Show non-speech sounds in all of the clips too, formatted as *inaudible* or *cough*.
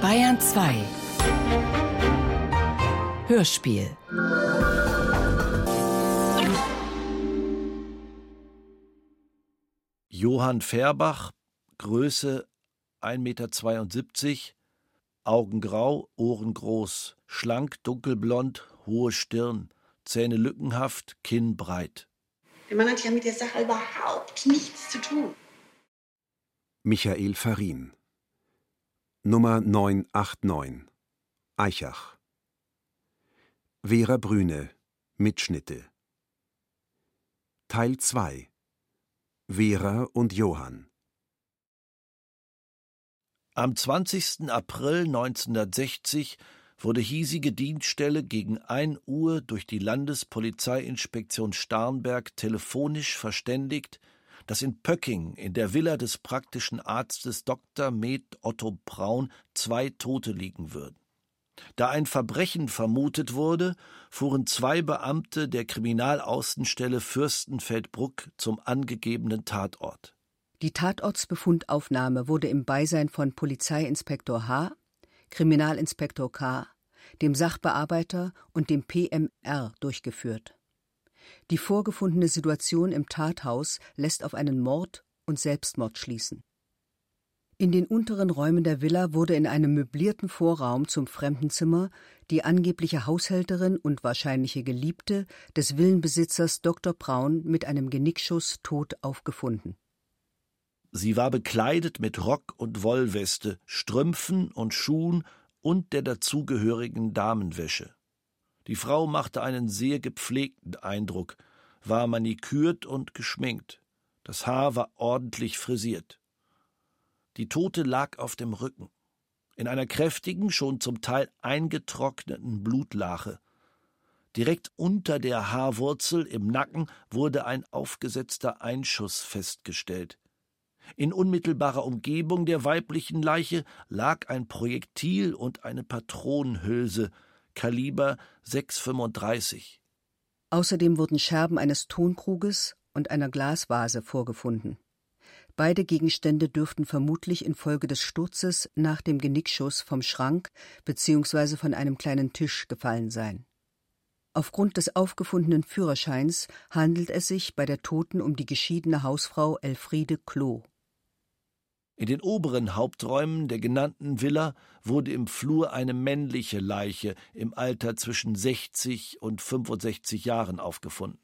Bayern 2 Hörspiel Johann Färbach, Größe 1,72 Meter, Augen grau, Ohren groß, schlank, dunkelblond, hohe Stirn, Zähne lückenhaft, Kinn breit. Der Mann hat ja mit der Sache überhaupt nichts zu tun. Michael Farin Nummer 989 Eichach. Vera Brüne Mitschnitte. Teil 2 Vera und Johann. Am 20. April 1960 wurde hiesige Dienststelle gegen 1 Uhr durch die Landespolizeiinspektion Starnberg telefonisch verständigt, dass in Pöcking in der Villa des praktischen Arztes Dr. Med Otto Braun zwei Tote liegen würden. Da ein Verbrechen vermutet wurde, fuhren zwei Beamte der Kriminalaußenstelle Fürstenfeldbruck zum angegebenen Tatort. Die Tatortsbefundaufnahme wurde im Beisein von Polizeiinspektor H., Kriminalinspektor K., dem Sachbearbeiter und dem PMR durchgeführt. Die vorgefundene Situation im Tathaus lässt auf einen Mord und Selbstmord schließen. In den unteren Räumen der Villa wurde in einem möblierten Vorraum zum Fremdenzimmer die angebliche Haushälterin und wahrscheinliche Geliebte des Villenbesitzers Dr. Braun mit einem Genickschuss tot aufgefunden. Sie war bekleidet mit Rock und Wollweste, Strümpfen und Schuhen und der dazugehörigen Damenwäsche. Die Frau machte einen sehr gepflegten Eindruck, war manikürt und geschminkt. Das Haar war ordentlich frisiert. Die Tote lag auf dem Rücken, in einer kräftigen, schon zum Teil eingetrockneten Blutlache. Direkt unter der Haarwurzel im Nacken wurde ein aufgesetzter Einschuss festgestellt. In unmittelbarer Umgebung der weiblichen Leiche lag ein Projektil und eine Patronenhülse, Kaliber 6,35. Außerdem wurden Scherben eines Tonkruges und einer Glasvase vorgefunden. Beide Gegenstände dürften vermutlich infolge des Sturzes nach dem Genickschuss vom Schrank bzw. von einem kleinen Tisch gefallen sein. Aufgrund des aufgefundenen Führerscheins handelt es sich bei der Toten um die geschiedene Hausfrau Elfriede Klo. In den oberen Haupträumen der genannten Villa wurde im Flur eine männliche Leiche im Alter zwischen 60 und 65 Jahren aufgefunden.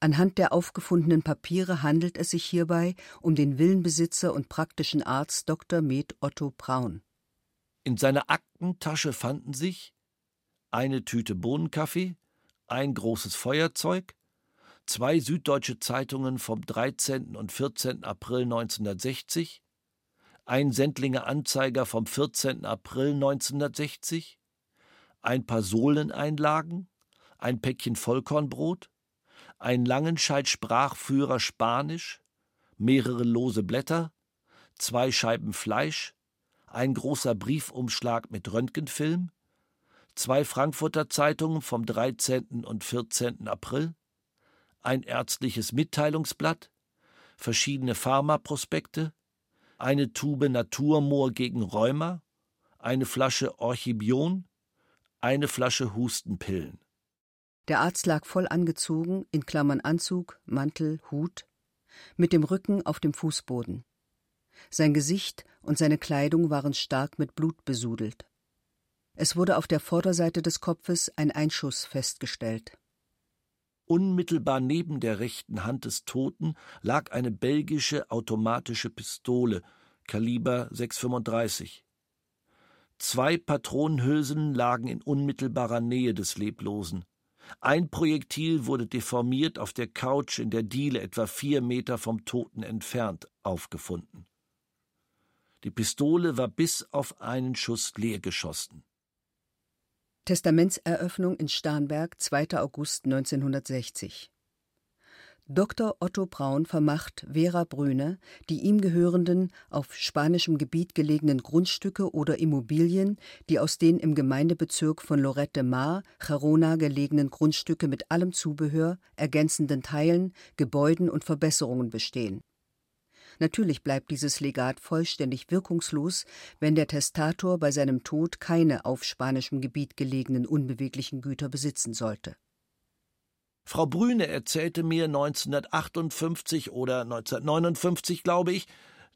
Anhand der aufgefundenen Papiere handelt es sich hierbei um den Villenbesitzer und praktischen Arzt Dr. Med Otto Braun. In seiner Aktentasche fanden sich eine Tüte Bohnenkaffee, ein großes Feuerzeug, zwei süddeutsche Zeitungen vom 13. und 14. April 1960, ein Sendlinger Anzeiger vom 14. April 1960, ein paar Sohleneinlagen, ein Päckchen Vollkornbrot, ein Langenscheid Sprachführer Spanisch, mehrere lose Blätter, zwei Scheiben Fleisch, ein großer Briefumschlag mit Röntgenfilm, zwei Frankfurter Zeitungen vom 13. und 14. April, ein ärztliches Mitteilungsblatt, verschiedene Pharmaprospekte, eine Tube Naturmoor gegen Rheuma, eine Flasche Orchibion, eine Flasche Hustenpillen. Der Arzt lag voll angezogen, in Klammern Anzug, Mantel, Hut, mit dem Rücken auf dem Fußboden. Sein Gesicht und seine Kleidung waren stark mit Blut besudelt. Es wurde auf der Vorderseite des Kopfes ein Einschuss festgestellt. Unmittelbar neben der rechten Hand des Toten lag eine belgische automatische Pistole, Kaliber 6,35. Zwei Patronenhülsen lagen in unmittelbarer Nähe des Leblosen. Ein Projektil wurde deformiert auf der Couch in der Diele etwa vier Meter vom Toten entfernt aufgefunden. Die Pistole war bis auf einen Schuss leer geschossen. Testamentseröffnung in Starnberg, 2. August 1960. Dr. Otto Braun vermacht Vera Brüne die ihm gehörenden, auf spanischem Gebiet gelegenen Grundstücke oder Immobilien, die aus den im Gemeindebezirk von Lorette Mar, Gerona gelegenen Grundstücke mit allem Zubehör, ergänzenden Teilen, Gebäuden und Verbesserungen bestehen. Natürlich bleibt dieses Legat vollständig wirkungslos, wenn der Testator bei seinem Tod keine auf spanischem Gebiet gelegenen unbeweglichen Güter besitzen sollte. Frau Brüne erzählte mir 1958 oder 1959, glaube ich,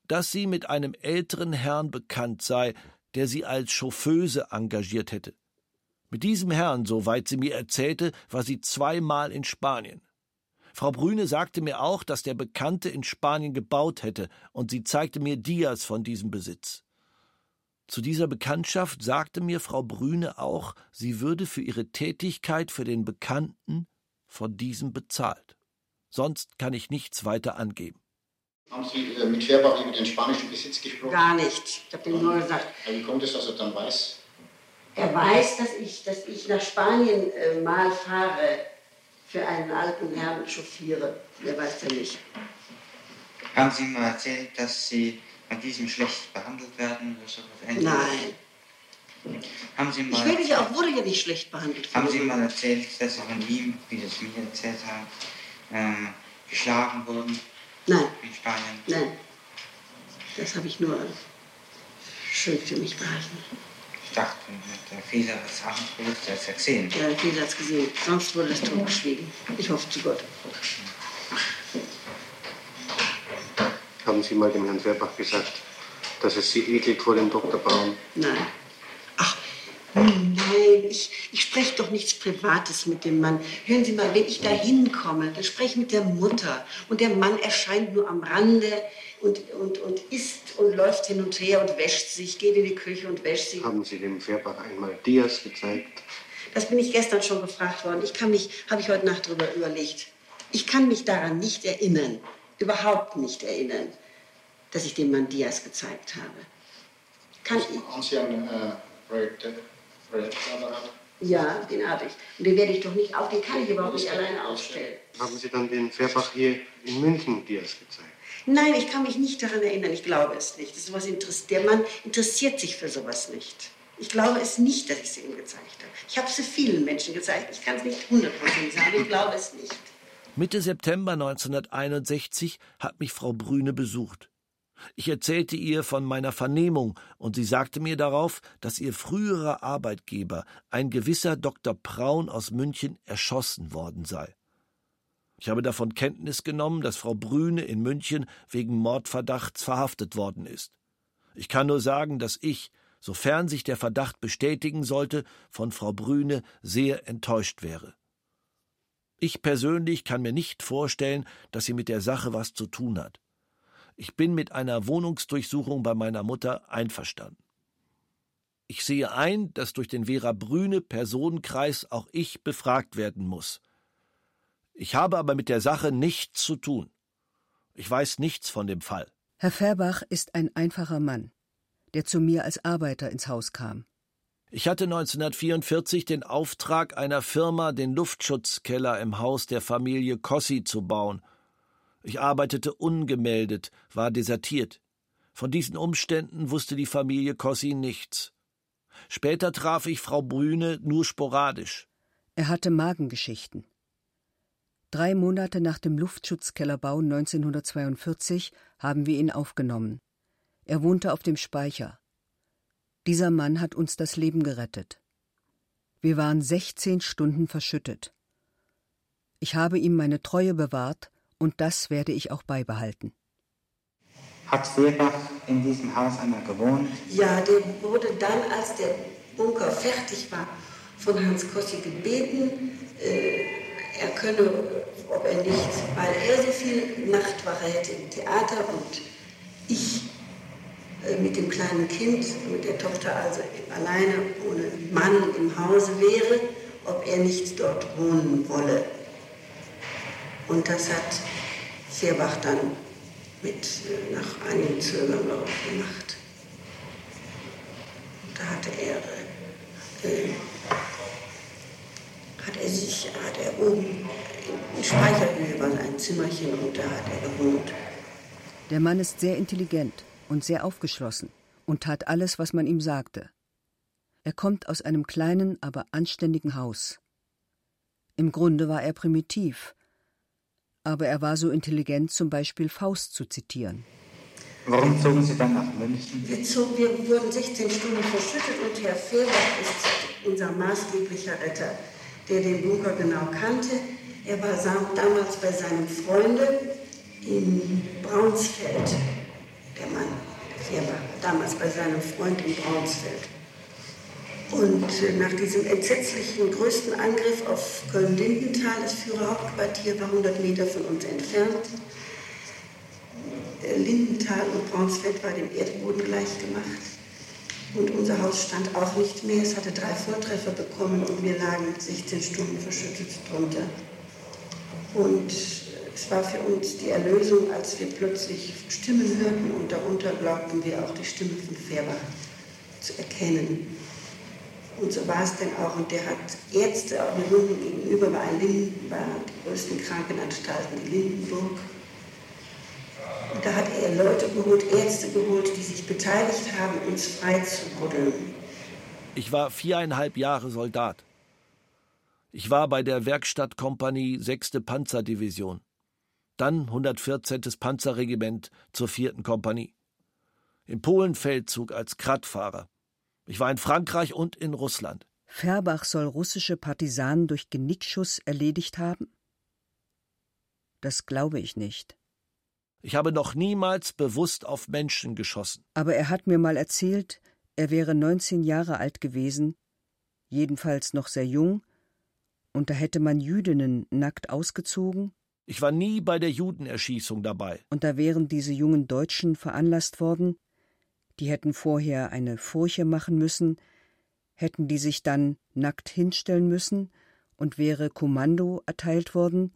dass sie mit einem älteren Herrn bekannt sei, der sie als Chauffeuse engagiert hätte. Mit diesem Herrn, soweit sie mir erzählte, war sie zweimal in Spanien. Frau Brüne sagte mir auch, dass der Bekannte in Spanien gebaut hätte, und sie zeigte mir Dias von diesem Besitz. Zu dieser Bekanntschaft sagte mir Frau Brüne auch, sie würde für ihre Tätigkeit für den Bekannten von diesem bezahlt. Sonst kann ich nichts weiter angeben. Haben Sie äh, mit Fairbach über den spanischen Besitz gesprochen? Gar nicht. Ich habe dem nur gesagt. Wie kommt es, dass er dann weiß? Er weiß, dass ich, dass ich nach Spanien äh, mal fahre, für einen alten Herrn chauffiere. Mehr weiß er nicht. Haben Sie mal erzählt, dass Sie an diesem schlecht behandelt werden? Nein. Haben Sie mal ich werde ja auch, wurde ja nicht schlecht behandelt. Haben Sie mal erzählt, dass Sie von ihm, wie Sie es mir erzählt haben, ähm, geschlagen wurden? Nein. In Spanien? Nein. Das habe ich nur schön für mich behalten. Ich dachte, der Fehler des Abendbrots, der hat es gesehen. Ja, der Fehler hat es gesehen. Sonst wurde das totgeschwiegen. Ich hoffe zu Gott. Haben Sie mal dem Herrn Fairbach gesagt, dass es Sie ekelt vor dem Dr. Braun? Nein. Ach, nein, ich, ich spreche doch nichts Privates mit dem Mann. Hören Sie mal, wenn ich da hinkomme, dann spreche ich mit der Mutter. Und der Mann erscheint nur am Rande und, und, und isst und läuft hin und her und wäscht sich, geht in die Küche und wäscht sich. Haben Sie dem Fairbach einmal Dias gezeigt? Das bin ich gestern schon gefragt worden. Ich kann mich, habe ich heute Nacht darüber überlegt. Ich kann mich daran nicht erinnern, überhaupt nicht erinnern, dass ich dem Mann Dias gezeigt habe. Kann ich? Haben Sie einen äh, Projektor? Ja, den habe ich. Und den werde ich doch nicht auf, den kann ich überhaupt nicht alleine aufstellen. Haben Sie dann den Fairbach hier in München Dias gezeigt? Nein, ich kann mich nicht daran erinnern. Ich glaube es nicht. Das ist sowas. Der Mann interessiert sich für sowas nicht. Ich glaube es nicht, dass ich sie ihm gezeigt habe. Ich habe sie vielen Menschen gezeigt. Ich kann es nicht hundertprozentig sagen. Ich glaube es nicht. Mitte September 1961 hat mich Frau Brüne besucht. Ich erzählte ihr von meiner Vernehmung, und sie sagte mir darauf, dass ihr früherer Arbeitgeber, ein gewisser Dr. Braun aus München, erschossen worden sei. Ich habe davon Kenntnis genommen, dass Frau Brüne in München wegen Mordverdachts verhaftet worden ist. Ich kann nur sagen, dass ich, sofern sich der Verdacht bestätigen sollte, von Frau Brüne sehr enttäuscht wäre. Ich persönlich kann mir nicht vorstellen, dass sie mit der Sache was zu tun hat. Ich bin mit einer Wohnungsdurchsuchung bei meiner Mutter einverstanden. Ich sehe ein, dass durch den Vera Brüne Personenkreis auch ich befragt werden muss. Ich habe aber mit der Sache nichts zu tun. Ich weiß nichts von dem Fall. Herr Fairbach ist ein einfacher Mann, der zu mir als Arbeiter ins Haus kam. Ich hatte 1944 den Auftrag einer Firma, den Luftschutzkeller im Haus der Familie Kossi zu bauen. Ich arbeitete ungemeldet, war desertiert. Von diesen Umständen wusste die Familie Kossi nichts. Später traf ich Frau Brüne nur sporadisch. Er hatte Magengeschichten. Drei Monate nach dem Luftschutzkellerbau 1942 haben wir ihn aufgenommen. Er wohnte auf dem Speicher. Dieser Mann hat uns das Leben gerettet. Wir waren 16 Stunden verschüttet. Ich habe ihm meine Treue bewahrt und das werde ich auch beibehalten. Hat Seebach in diesem Haus einmal gewohnt? Ja, der wurde dann, als der Bunker fertig war, von Hans Kossi gebeten, äh, er könne, ob er nicht, weil er so viel Nachtwache hätte im Theater und ich äh, mit dem kleinen Kind, mit der Tochter also alleine ohne Mann im Hause wäre, ob er nicht dort wohnen wolle. Und das hat Fehrbach dann mit, äh, nach einigem Zögern gemacht. Da hatte er äh, hat er sich, hat er oben in Speicherhöhe war ein Zimmerchen und da hat er gewohnt. Der Mann ist sehr intelligent und sehr aufgeschlossen und tat alles, was man ihm sagte. Er kommt aus einem kleinen, aber anständigen Haus. Im Grunde war er primitiv, aber er war so intelligent, zum Beispiel Faust zu zitieren. Warum zogen Sie dann nach München? Wir, zog, wir wurden 16 Stunden verschüttet und Herr Fehrbach ist unser maßgeblicher Retter, der den Bunker genau kannte. Er war damals bei seinem Freunde in Braunsfeld, der Mann Fehrbach, damals bei seinem Freund in Braunsfeld. Und äh, nach diesem entsetzlichen größten Angriff auf Köln-Lindenthal, das Führerhauptquartier war 100 Meter von uns entfernt, äh, Lindenthal und Braunsfeld war dem Erdboden gleichgemacht. Und unser Haus stand auch nicht mehr. Es hatte drei Volltreffer bekommen und wir lagen 16 Stunden verschüttet drunter. Und es war für uns die Erlösung, als wir plötzlich Stimmen hörten und darunter glaubten wir auch die Stimme von Färbach zu erkennen. Und so war es denn auch. Und der hat Ärzte auch mit Hunden gegenüber bei Linden, bei den größten Krankenanstalten, die Lindenburg. Und da hat er Leute geholt, Ärzte geholt, die sich beteiligt haben, uns frei zu buddeln. Ich war viereinhalb Jahre Soldat. Ich war bei der Werkstattkompanie 6. Panzerdivision, dann 114. Panzerregiment zur 4. Kompanie. Im Polenfeldzug als Krattfahrer. Ich war in Frankreich und in Russland. Färbach soll russische Partisanen durch Genickschuss erledigt haben? Das glaube ich nicht. Ich habe noch niemals bewusst auf Menschen geschossen. Aber er hat mir mal erzählt, er wäre 19 Jahre alt gewesen, jedenfalls noch sehr jung, und da hätte man Jüdinnen nackt ausgezogen. Ich war nie bei der Judenerschießung dabei. Und da wären diese jungen Deutschen veranlasst worden, die hätten vorher eine Furche machen müssen, hätten die sich dann nackt hinstellen müssen, und wäre Kommando erteilt worden,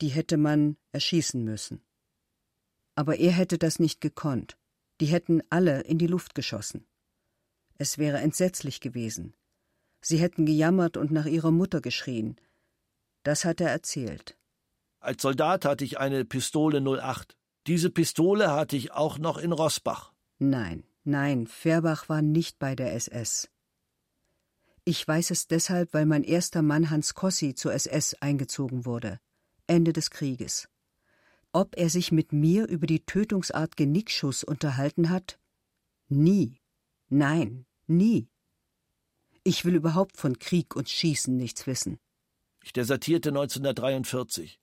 die hätte man erschießen müssen. Aber er hätte das nicht gekonnt. Die hätten alle in die Luft geschossen. Es wäre entsetzlich gewesen. Sie hätten gejammert und nach ihrer Mutter geschrien. Das hat er erzählt. Als Soldat hatte ich eine Pistole 08. Diese Pistole hatte ich auch noch in Rossbach. Nein, Nein, Färbach war nicht bei der SS. Ich weiß es deshalb, weil mein erster Mann Hans Kossi zur SS eingezogen wurde. Ende des Krieges. Ob er sich mit mir über die Tötungsart Genickschuss unterhalten hat? Nie. Nein, nie. Ich will überhaupt von Krieg und Schießen nichts wissen. Ich desertierte 1943.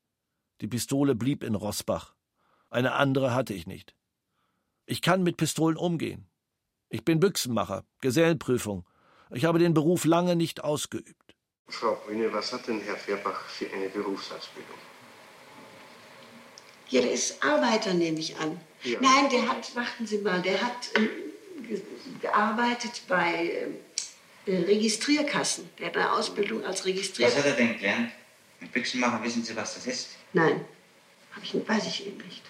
Die Pistole blieb in Rossbach. Eine andere hatte ich nicht. Ich kann mit Pistolen umgehen. Ich bin Büchsenmacher, Gesellenprüfung. Ich habe den Beruf lange nicht ausgeübt. Frau Brüne, was hat denn Herr Fehrbach für eine Berufsausbildung? Ja, der ist Arbeiter, nehme ich an. Ja. Nein, der hat, warten Sie mal, der hat äh, gearbeitet bei äh, Registrierkassen. Der hat eine Ausbildung als Registrierkassen. Was hat er denn gelernt? Mit Büchsenmacher wissen Sie, was das ist? Nein, ich, weiß ich eben nicht.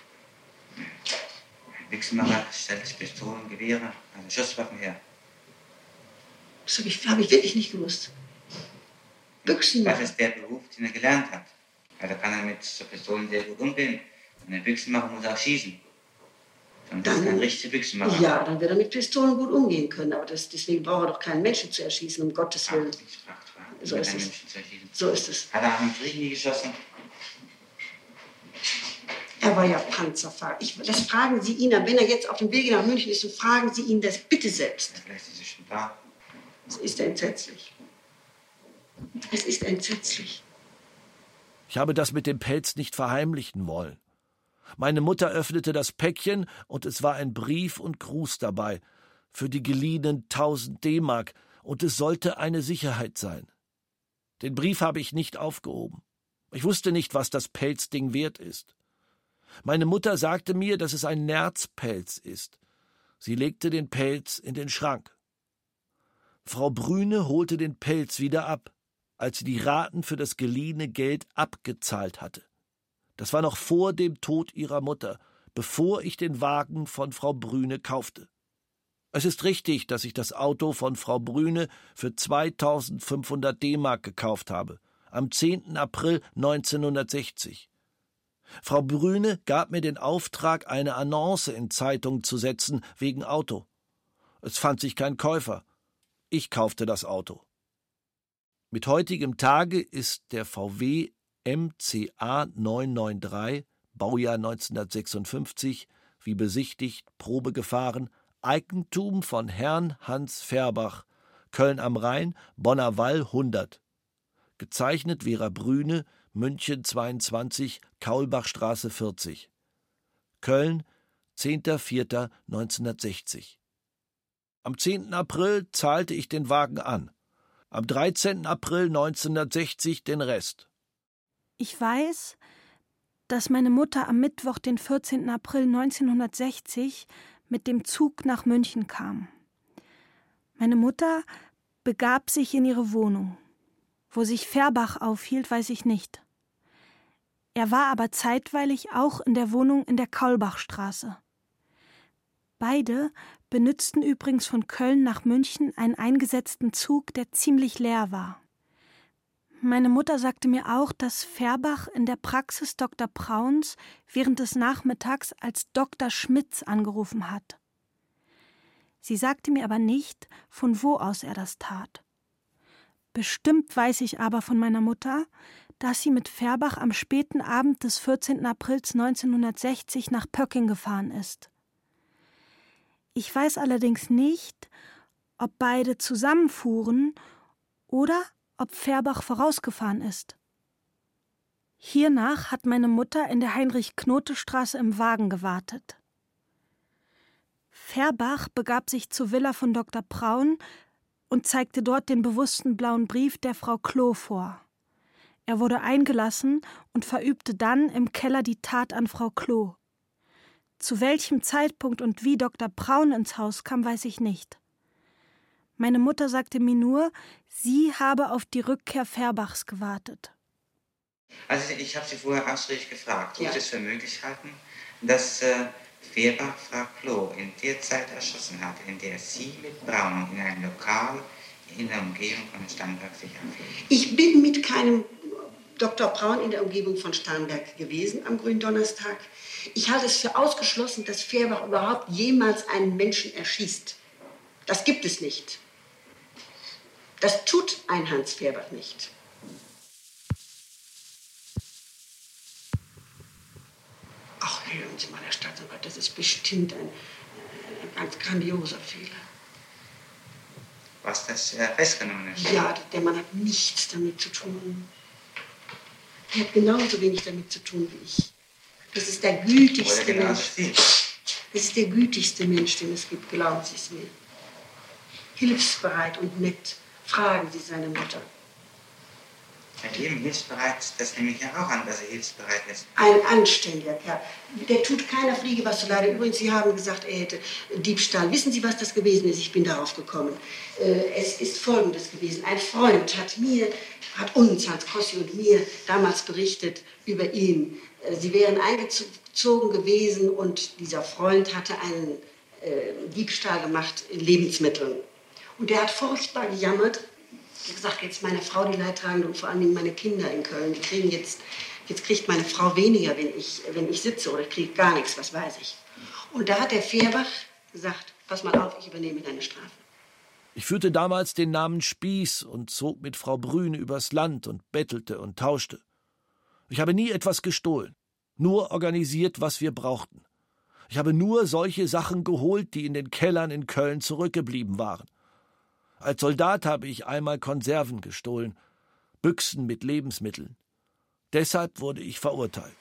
Wechselmacher stellt Pistolen, Gewehre, also Schusswaffen her. Das habe ich, hab ich wirklich nicht gewusst. Büchsenmacher. Das ist der Beruf, den er gelernt hat. Da kann er mit so Pistolen sehr gut umgehen. Und ein Büchsenmacher muss auch schießen. Und das dann, ein richtiger Büchsenmacher. Ja, dann wird er mit Pistolen gut umgehen können. Aber das, deswegen braucht er doch keinen Menschen zu erschießen, um Gottes Willen. Ach, so, ist es. so ist es. Hat er einen Krieg nie geschossen? Er war ja Panzerfahrer. Ich, das fragen Sie ihn, wenn er jetzt auf dem Wege nach München ist, so fragen Sie ihn das bitte selbst. Vielleicht ist es schon da. Es ist entsetzlich. Es ist entsetzlich. Ich habe das mit dem Pelz nicht verheimlichen wollen. Meine Mutter öffnete das Päckchen und es war ein Brief und Gruß dabei für die geliehenen tausend D-Mark und es sollte eine Sicherheit sein. Den Brief habe ich nicht aufgehoben. Ich wusste nicht, was das Pelzding wert ist. Meine Mutter sagte mir, dass es ein Nerzpelz ist. Sie legte den Pelz in den Schrank. Frau Brüne holte den Pelz wieder ab, als sie die Raten für das geliehene Geld abgezahlt hatte. Das war noch vor dem Tod ihrer Mutter, bevor ich den Wagen von Frau Brüne kaufte. Es ist richtig, dass ich das Auto von Frau Brüne für 2500 D-Mark gekauft habe, am 10. April 1960. Frau Brüne gab mir den Auftrag, eine Annonce in Zeitung zu setzen wegen Auto. Es fand sich kein Käufer. Ich kaufte das Auto. Mit heutigem Tage ist der VW MCA 993, Baujahr 1956, wie besichtigt, Probe gefahren, Eigentum von Herrn Hans Färbach, Köln am Rhein, Bonner Wall 100. Gezeichnet Vera Brüne, München 22, Kaulbachstraße 40. Köln, 10.04.1960. Am 10. April zahlte ich den Wagen an. Am 13. April 1960 den Rest. Ich weiß, dass meine Mutter am Mittwoch, den 14. April 1960, mit dem Zug nach München kam. Meine Mutter begab sich in ihre Wohnung. Wo sich Färbach aufhielt, weiß ich nicht. Er war aber zeitweilig auch in der Wohnung in der Kaulbachstraße. Beide benützten übrigens von Köln nach München einen eingesetzten Zug, der ziemlich leer war. Meine Mutter sagte mir auch, dass Färbach in der Praxis Dr. Brauns während des Nachmittags als Dr. Schmitz angerufen hat. Sie sagte mir aber nicht, von wo aus er das tat. Bestimmt weiß ich aber von meiner Mutter, dass sie mit Färbach am späten Abend des 14. Aprils 1960 nach Pöcking gefahren ist. Ich weiß allerdings nicht, ob beide zusammenfuhren oder ob Färbach vorausgefahren ist. Hiernach hat meine Mutter in der Heinrich-Knote-Straße im Wagen gewartet. Färbach begab sich zur Villa von Dr. Braun und zeigte dort den bewussten blauen Brief der Frau Klo vor. Er wurde eingelassen und verübte dann im Keller die Tat an Frau Klo. Zu welchem Zeitpunkt und wie Dr. Braun ins Haus kam, weiß ich nicht. Meine Mutter sagte mir nur, sie habe auf die Rückkehr Färbachs gewartet. Also ich habe sie vorher ausdrücklich gefragt, ob ja. sie es für möglich halten, dass äh, Färbach Frau Klo in der Zeit erschossen hat, in der sie mit Braun in einem Lokal in der Umgebung von Starnberg sich aufhielt. Ich bin mit keinem Dr. Braun in der Umgebung von Starnberg gewesen am Gründonnerstag. Ich halte es für ausgeschlossen, dass Färbach überhaupt jemals einen Menschen erschießt. Das gibt es nicht. Das tut ein Hans Färbach nicht. Ach, hören Sie mal, Herr Staatsanwalt, das ist bestimmt ein, ein ganz grandioser Fehler. Was das äh, festgenommen ist? Ja, der Mann hat nichts damit zu tun. Er hat genauso wenig damit zu tun wie ich. Das ist der gütigste Mensch. Das ist der gütigste Mensch, den es gibt, glauben Sie es mir. Hilfsbereit und nett. Fragen Sie seine Mutter. Ein Leben hilfsbereit, das nehme ich ja auch an, dass er hilfsbereit ist. Ein anständiger Kerl. Der tut keiner Fliege was zu leide. Übrigens, Sie haben gesagt, er hätte Diebstahl. Wissen Sie, was das gewesen ist? Ich bin darauf gekommen. Äh, es ist Folgendes gewesen. Ein Freund hat mir, hat uns, Hans Kossi und mir, damals berichtet über ihn. Äh, sie wären eingezogen gewesen und dieser Freund hatte einen äh, Diebstahl gemacht in Lebensmitteln. Und der hat furchtbar gejammert. Er hat gesagt, jetzt meine Frau die Leidtragende und vor allen Dingen meine Kinder in Köln, die kriegen jetzt, jetzt kriegt meine Frau weniger, wenn ich, wenn ich sitze oder ich kriege gar nichts, was weiß ich. Und da hat der Fährbach gesagt, pass mal auf, ich übernehme deine Strafe. Ich führte damals den Namen Spieß und zog mit Frau Brüne übers Land und bettelte und tauschte. Ich habe nie etwas gestohlen, nur organisiert, was wir brauchten. Ich habe nur solche Sachen geholt, die in den Kellern in Köln zurückgeblieben waren. Als Soldat habe ich einmal Konserven gestohlen, Büchsen mit Lebensmitteln. Deshalb wurde ich verurteilt.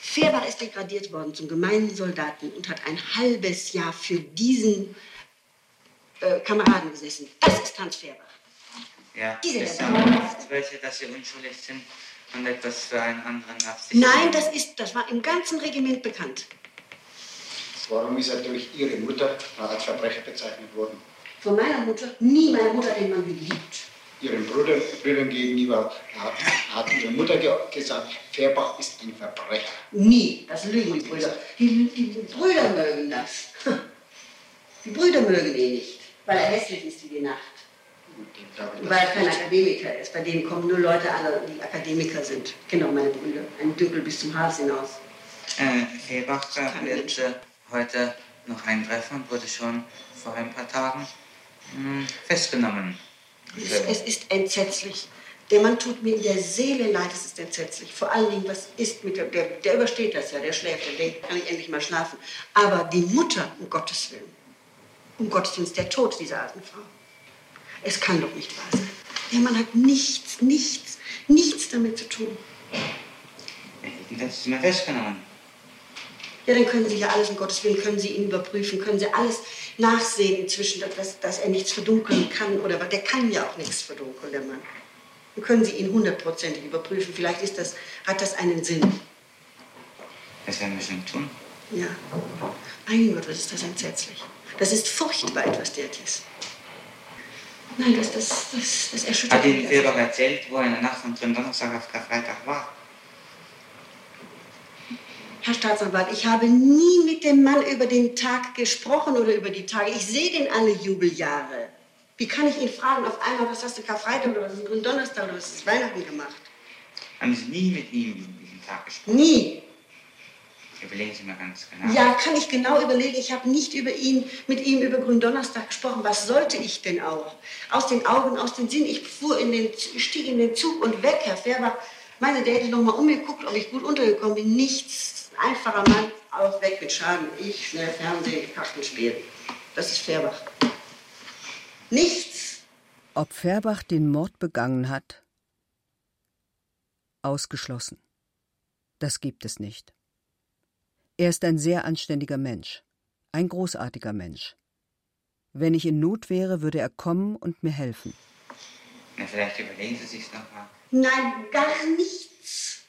Färbach ist degradiert worden zum gemeinen Soldaten und hat ein halbes Jahr für diesen äh, Kameraden gesessen. Das ist Hans Färbach. Ja, Diese ist oft welche, dass sie unschuldig sind und etwas für einen anderen absichern. Nein, das, ist, das war im ganzen Regiment bekannt. Warum ist er durch Ihre Mutter als Verbrecher bezeichnet worden? Von meiner Mutter, nie meine Mutter den Mann geliebt. Ihren Bruder, Brüdern gegenüber hat, hat Ihre Mutter ge gesagt, Färbach ist ein Verbrecher. Nie, das lügen die Brüder. Die, die Brüder mögen das. *laughs* Die Brüder mögen ihn nicht, weil er hässlich ist wie die Nacht. Weil er kein Akademiker ist. Bei denen kommen nur Leute an, die Akademiker sind. Auch meine Brüder. Ein Dünkel bis zum Hals hinaus. Äh, Färbach wird äh, heute noch eintreffen und wurde schon vor ein paar Tagen festgenommen. Es, es, ist entsetzlich. Der Mann tut mir in der Seele leid, es ist entsetzlich. Vor allen Dingen, was ist mit dem, der, der übersteht das ja, der schläft, der denkt, kann ich endlich mal schlafen. Aber die Mutter, um Gottes Willen, um Gottes Willen, ist der Tod dieser alten Frau. Es kann doch nicht wahr sein. Der Mann hat nichts, nichts, nichts damit zu tun. Das ist mir festgenommen. Ja, dann können Sie ja alles, um Gottes Willen, können Sie ihn überprüfen, können Sie alles nachsehen inzwischen, dass, dass er nichts verdunkeln kann. Oder der kann ja auch nichts verdunkeln, der Mann. Dann können Sie ihn hundertprozentig überprüfen. Vielleicht ist das, hat das einen Sinn. Was werden wir schon tun? Ja. Mein Gott, was ist das entsetzlich. Das ist furchtbar etwas derartiges. Nein, das, das, das, das erschüttert Hat Ihnen. Weber erzählt, wo er in der Nacht von Donnerstag auf Karfreitag war? Herr Staatsanwalt, ich habe nie mit dem Mann über den Tag gesprochen oder über die Tage. Ich sehe den alle Jubeljahre. Wie kann ich ihn fragen auf einmal, was hast du Karfreitag oder was ist Gründonnerstag oder was ist Weihnachten gemacht? Haben Sie nie mit ihm über diesen Tag gesprochen? Nie. Überlegen Sie mal ganz genau. Ja, kann ich genau überlegen. Ich habe nicht über ihn, mit ihm über Gründonnerstag gesprochen. Was sollte ich denn auch? Aus den Augen, aus den Sinn. Ich fuhr in den, stieg in den Zug und weg, Herr Färber. Meine, der hätte noch mal umgeguckt, ob ich gut untergekommen bin. Nichts. Einfacher Mann, auch weg mit Schaden. Ich, schnell Fernsehen, Kartenspiel. Das ist Färbach. Nichts. Ob Färbach den Mord begangen hat? Ausgeschlossen. Das gibt es nicht. Er ist ein sehr anständiger Mensch, ein großartiger Mensch. Wenn ich in Not wäre, würde er kommen und mir helfen. Na, vielleicht überlegen Sie sich nochmal. Nein, gar nichts.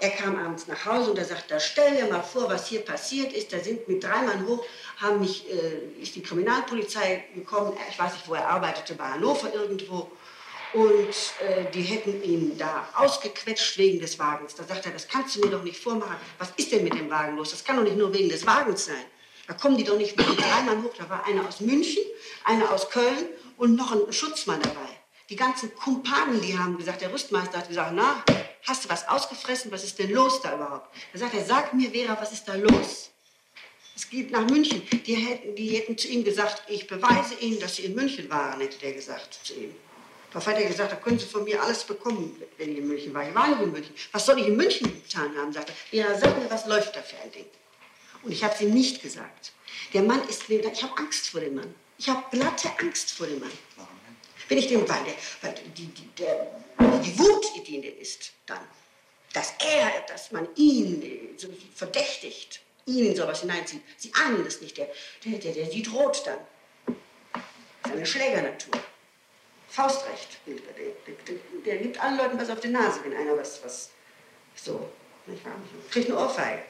Er kam abends nach Hause und er sagte, da stell dir mal vor, was hier passiert ist. Da sind mit drei Mann hoch, haben mich, äh, ist die Kriminalpolizei gekommen. Ich weiß nicht, wo er arbeitete, bei Hannover irgendwo. Und äh, die hätten ihn da ausgequetscht wegen des Wagens. Da sagt er, das kannst du mir doch nicht vormachen. Was ist denn mit dem Wagen los? Das kann doch nicht nur wegen des Wagens sein. Da kommen die doch nicht mit drei Mann hoch. Da war einer aus München, einer aus Köln und noch ein Schutzmann dabei. Die ganzen Kumpanen, die haben gesagt, der Rüstmeister hat gesagt, na, hast du was ausgefressen? Was ist denn los da überhaupt? Da sagt er, sag mir, Vera, was ist da los? Es geht nach München. Die hätten, die hätten zu ihm gesagt, ich beweise Ihnen, dass Sie in München waren, hätte der gesagt zu ihm. Darauf hat er gesagt, da können Sie von mir alles bekommen, wenn ich in München war. Ich war nicht in München. Was soll ich in München getan haben? Sagt er. Ja, sag mir, was läuft da für ein Ding? Und ich habe es ihm nicht gesagt. Der Mann ist mir, ich habe Angst vor dem Mann. Ich habe glatte Angst vor dem Mann. Wenn ich dem, weil, der, weil die, die, der, die Wut, die dem ist, dann, dass er, dass man ihn äh, so verdächtigt, ihn in sowas hineinzieht. Sie ahnen das nicht. Der, der, der, der die droht dann. Seine Schlägernatur. Faustrecht. Der, der, der, gibt allen Leuten was auf die Nase, wenn einer was, was so, nicht wahr? Kriegt eine Ohrfeige.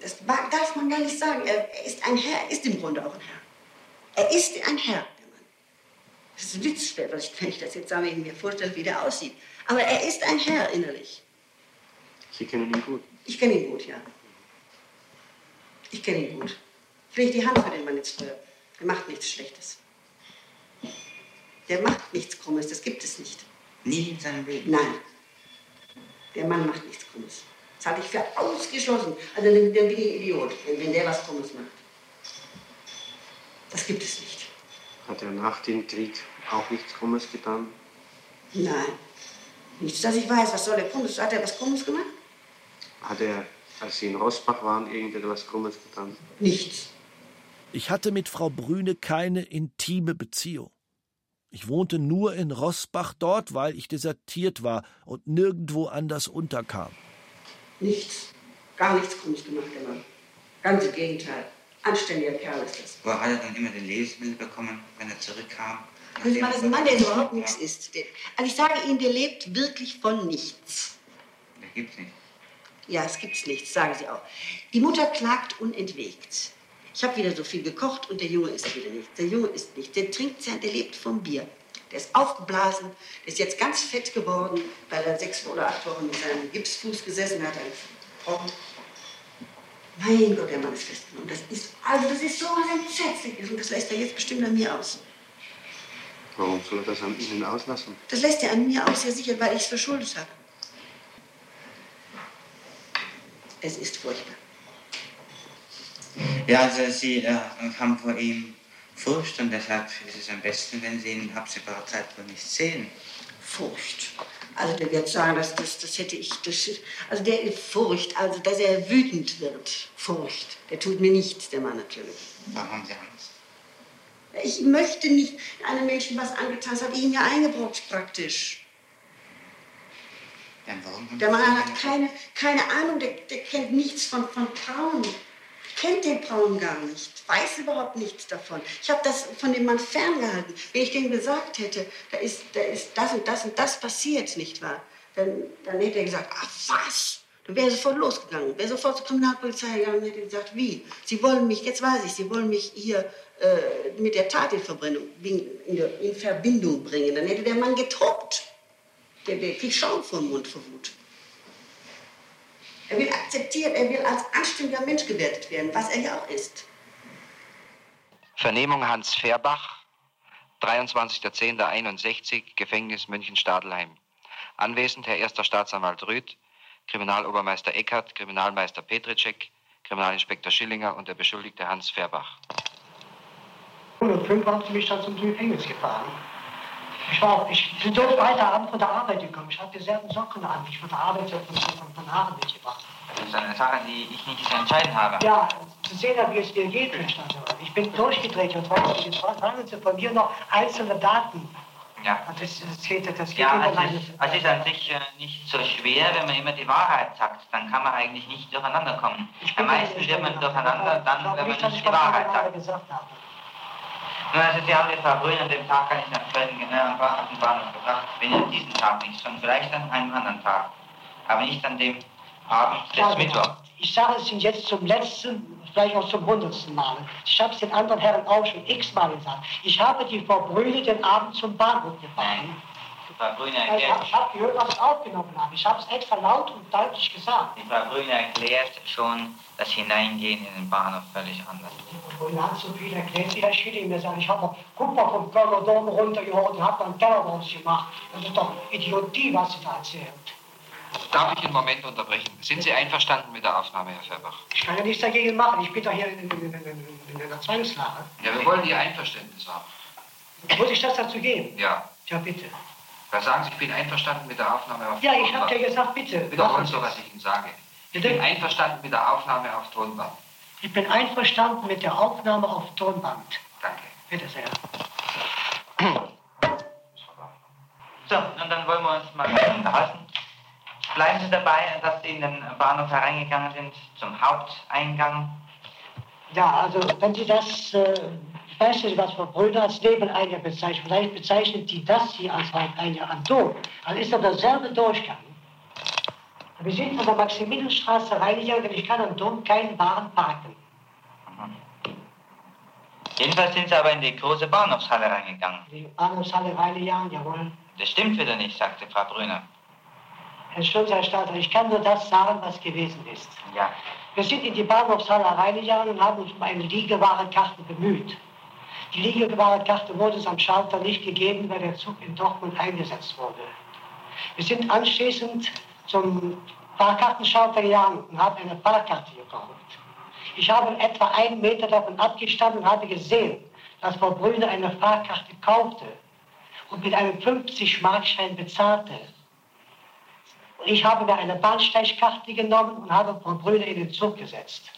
Das darf man gar nicht sagen. Er, ist ein Herr, er ist im Grunde auch ein Herr. Er ist ein Herr. Das ist ein Witz, wenn ich das jetzt sage, ich mir vorstelle, wie der aussieht. Aber er ist ein Herr innerlich. Sie kennen ihn gut. Ich kenne ihn gut, ja. Ich kenne ihn gut. Ich lege die Hand für den Mann jetzt früher. Er macht nichts Schlechtes. Der macht nichts Krummes, das gibt es nicht. Nie in seinem Leben? Nein. Der Mann macht nichts Krummes. Das halte ich für ausgeschlossen. Also dann, bin ich ein Idiot, wenn, wenn der was Krummes macht. Das gibt es nicht. Hat er nach dem Krieg auch nichts Krummes getan? Nein. Nichts, dass ich weiß. Was soll der Krummes? Hat er was Krummes gemacht? Hat er, als Sie in Rosbach waren, irgendetwas Krummes getan? Nichts. Ich hatte mit Frau Brüne keine intime Beziehung. Ich wohnte nur in Rossbach dort, weil ich desertiert war und nirgendwo anders unterkam. Nichts. Gar nichts Krummes gemacht, der Mann. Ganz im Gegenteil. Anständiger Kerl ist das. Wo hat er dann immer den Lebensmittel bekommen, wenn er zurückkam? Das ist das ein Mann, der überhaupt nichts isst. Also ich sage Ihnen, der lebt wirklich von nichts. Der gibt's nicht. Ja, es gibt's nichts, sagen Sie auch. Die Mutter klagt unentwegt. Ich habe wieder so viel gekocht und der Junge isst wieder nichts. Der Junge isst nichts. Der trinkt sein, der lebt vom Bier. Der ist aufgeblasen, der ist jetzt ganz fett geworden, weil er sechs oder acht Wochen mit seinem Gipsfuß gesessen hat. Ein Brocken. Mein Gott, der Mann ist festgenommen. Das ist, also das ist so was Entsetzliches und das lässt er jetzt bestimmt an mir aus. Warum soll er das an Ihnen auslassen? Das lässt er an mir aus, ja sicher, weil ich es verschuldet habe. Es ist furchtbar. Ja, also Sie äh, haben vor ihm Furcht und deshalb ist es am besten, wenn Sie ihn absehbarer Zeit wohl nicht sehen. Furcht. Also der wird sagen, dass das, das hätte ich, das, also der ist Furcht, also dass er wütend wird. Furcht. Der tut mir nichts, der Mann natürlich. Warum haben Sie Angst? Ich möchte nicht einem Menschen was angetan, das habe ich ihm ja eingebrockt praktisch. Dann warum Der Mann hat keine- keine, Ahnung, der, der kennt nichts von, von Frauen. Kennt den Braun gar nicht, weiß überhaupt nichts davon. Ich habe das von dem Mann ferngehalten. Wenn ich dem gesagt hätte, da ist, da ist das und das und das passiert, nicht wahr? Dann, dann hätte er gesagt, ach was? Dann wäre er sofort losgegangen, wäre sofort zur Kriminalpolizei gegangen und hätte gesagt, wie? Sie wollen mich, jetzt weiß ich, Sie wollen mich hier äh, mit der Tat in, in, in Verbindung bringen. Dann hätte der Mann getobt. Der, der kriegt Schaum vor dem Mund vor Wut. Er will akzeptiert, er will als anständiger Mensch gewertet werden, was er ja auch ist. Vernehmung Hans Fehrbach, 23.10.61, Gefängnis München-Stadelheim. Anwesend Herr Erster Staatsanwalt Rüth, Kriminalobermeister Eckert, Kriminalmeister Petritschek, Kriminalinspektor Schillinger und der Beschuldigte Hans Fehrbach. 105 haben sie mich dann zum Gefängnis gefahren. Ich, war, ich bin so weiter Abend von der Arbeit gekommen. Ich hatte dieselben Socken an, die ich von der Arbeit von, von, von Haaren mitgebracht habe. Das ist eine Sache, die ich nicht zu entscheiden habe. Ja, zu sehen, wie es dir geht. Ich bin durchgedreht und jetzt fragen Sie von mir noch einzelne Daten. Ja. Das, das geht, das geht Ja, über es ist, es ist an sich äh, nicht so schwer, wenn man immer die Wahrheit sagt. Dann kann man eigentlich nicht durcheinander kommen. Am meisten wird man durcheinander, dann, wenn man nicht, nicht ich die Wahrheit sagt. gesagt habe. Nun, also Sie haben die Frau Grün an dem Tag gar nicht nach Köln äh, am Bahnhof gebracht. Wenn an diesem Tag nicht, sondern vielleicht an einem anderen Tag. Aber nicht an dem Abend des genau. Mittwochs. Ich sage es Ihnen jetzt zum letzten, vielleicht auch zum hundertsten Mal. Ich habe es den anderen Herren auch schon x-mal gesagt. Ich habe die Frau Brüne den Abend zum Bahnhof gefahren. Frau Grüne Ich erklärt, habe hab gehört, was ich aufgenommen habe. Ich habe es extra laut und deutlich gesagt. die Frau Grüne erklärt schon das Hineingehen in den Bahnhof völlig anders. Und hat so viel erklärt, wie Herr Schilling mir sagt. Ich habe Kupfer vom Kölner Dom runtergeholt und habe dann Teller draus gemacht. Das ist doch Idiotie, was sie da erzählt. Darf ich einen Moment unterbrechen? Sind Sie einverstanden mit der Aufnahme, Herr Fehrbach? Ich kann ja nichts dagegen machen. Ich bin doch hier in, in, in, in, in einer Zwangslage. Ja, wir wollen Ihr Einverständnis haben. Muss ich das dazu geben? Ja. Ja, bitte. Da sagen Sie, ich bin einverstanden mit der Aufnahme auf Ja, ich habe dir gesagt, bitte. Wiederholen Sie, was ich Ihnen sage. Ich Bitte? bin einverstanden mit der Aufnahme auf Tonband. Ich bin einverstanden mit der Aufnahme auf Tonband. Danke. Bitte sehr. So, und dann wollen wir uns mal unterhalten. Bleiben Sie dabei, dass Sie in den Bahnhof hereingegangen sind, zum Haupteingang. Ja, also wenn Sie das, äh, ich weiß nicht, was Frau Brüder als Nebeneingang bezeichnet, vielleicht bezeichnet die das hier als Haupteingang am Dom, dann ist das derselbe Durchgang. Wir sind von der Maximilianstraße reingegangen, denn ich kann am Dom keinen Wagen parken. Jedenfalls sind Sie aber in die große Bahnhofshalle reingegangen. Die Bahnhofshalle reingegangen, jawohl. Das stimmt wieder nicht, sagte Frau Brüner. Herr Schulz, Herr Stadler, ich kann nur das sagen, was gewesen ist. Ja. Wir sind in die Bahnhofshalle reingegangen und haben uns um eine Liegewarenkarte bemüht. Die Liegewarenkarte wurde es am Schalter nicht gegeben, weil der Zug in Dortmund eingesetzt wurde. Wir sind anschließend zum Fahrkartenschalter gegangen und haben eine Fahrkarte gekauft. Ich habe etwa einen Meter davon abgestanden und habe gesehen, dass Frau Brüne eine Fahrkarte kaufte und mit einem 50-Markschein bezahlte. Ich habe mir eine Bahnsteigkarte genommen und habe Frau Brüne in den Zug gesetzt.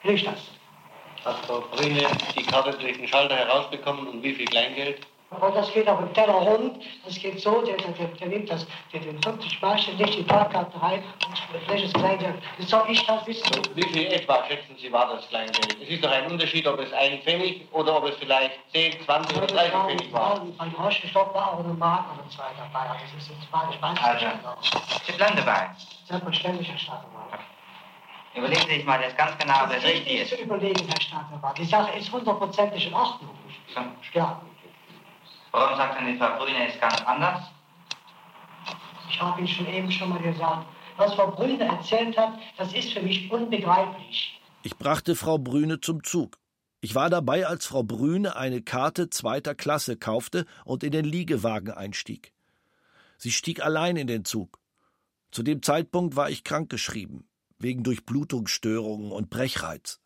Hilft das? Hat Frau Brüne die Karte durch den Schalter herausbekommen und wie viel Kleingeld? Und das geht auf den Teller rund. Das geht so, der, der, der, der nimmt das, der, den 50 Markschein, legt die Fahrkarte rein und flächt das Kleingeld. Jetzt soll ich das wissen. Wie viel etwa schätzen Sie war das Kleingeld? Es ist doch ein Unterschied, ob es ein Pfennig oder ob es vielleicht 10, 20 oder 30 Pfennig war. Groschen Stopp war auch eine Mark oder zwei dabei. Also das ist jetzt mal, ich weiß Also, nicht. Sie bleiben dabei. Selbstverständlich, Herr Staatsanwalt. Überlegen Sie sich mal jetzt ganz genau, ob das richtig ist. zu überlegen, Herr Staatsanwalt. Die Sache ist hundertprozentig in Ordnung. Ja, Warum sagt denn die Frau Brüne ist ganz anders? ich habe Ihnen schon eben schon mal gesagt, was Frau Brüne erzählt hat, das ist für mich unbegreiflich. Ich brachte Frau Brüne zum Zug. Ich war dabei, als Frau Brüne eine Karte zweiter Klasse kaufte und in den Liegewagen einstieg. Sie stieg allein in den Zug. Zu dem Zeitpunkt war ich krankgeschrieben, wegen Durchblutungsstörungen und Brechreiz.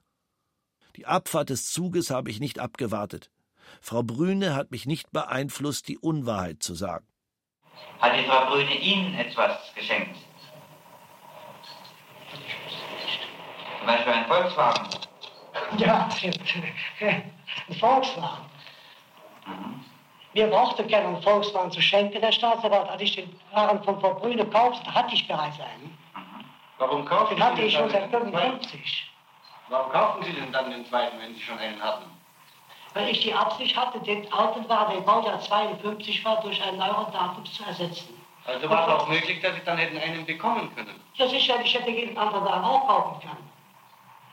Die Abfahrt des Zuges habe ich nicht abgewartet. Frau Brüne hat mich nicht beeinflusst, die Unwahrheit zu sagen. Hat die Frau Brüne Ihnen etwas geschenkt? Zum Beispiel ein Volkswagen? Ja, ein Volkswagen. Mhm. Mir brauchte keinen Volkswagen zu schenken, der Staatsanwalt. Als ich den Wagen von Frau Brüne kaufte, hatte ich bereits einen. Mhm. Warum kauften den hatte Sie ich schon seit 55. Warum kauften Sie denn dann den zweiten, wenn Sie schon einen hatten? Weil ich die Absicht hatte, den alten Wagen, der Baujahr 52 war, durch ein neuer Datum zu ersetzen. Also war es auch möglich, dass Sie dann hätten einen bekommen können? Ja, sicher, ich hätte jeden anderen Wagen auch kaufen können.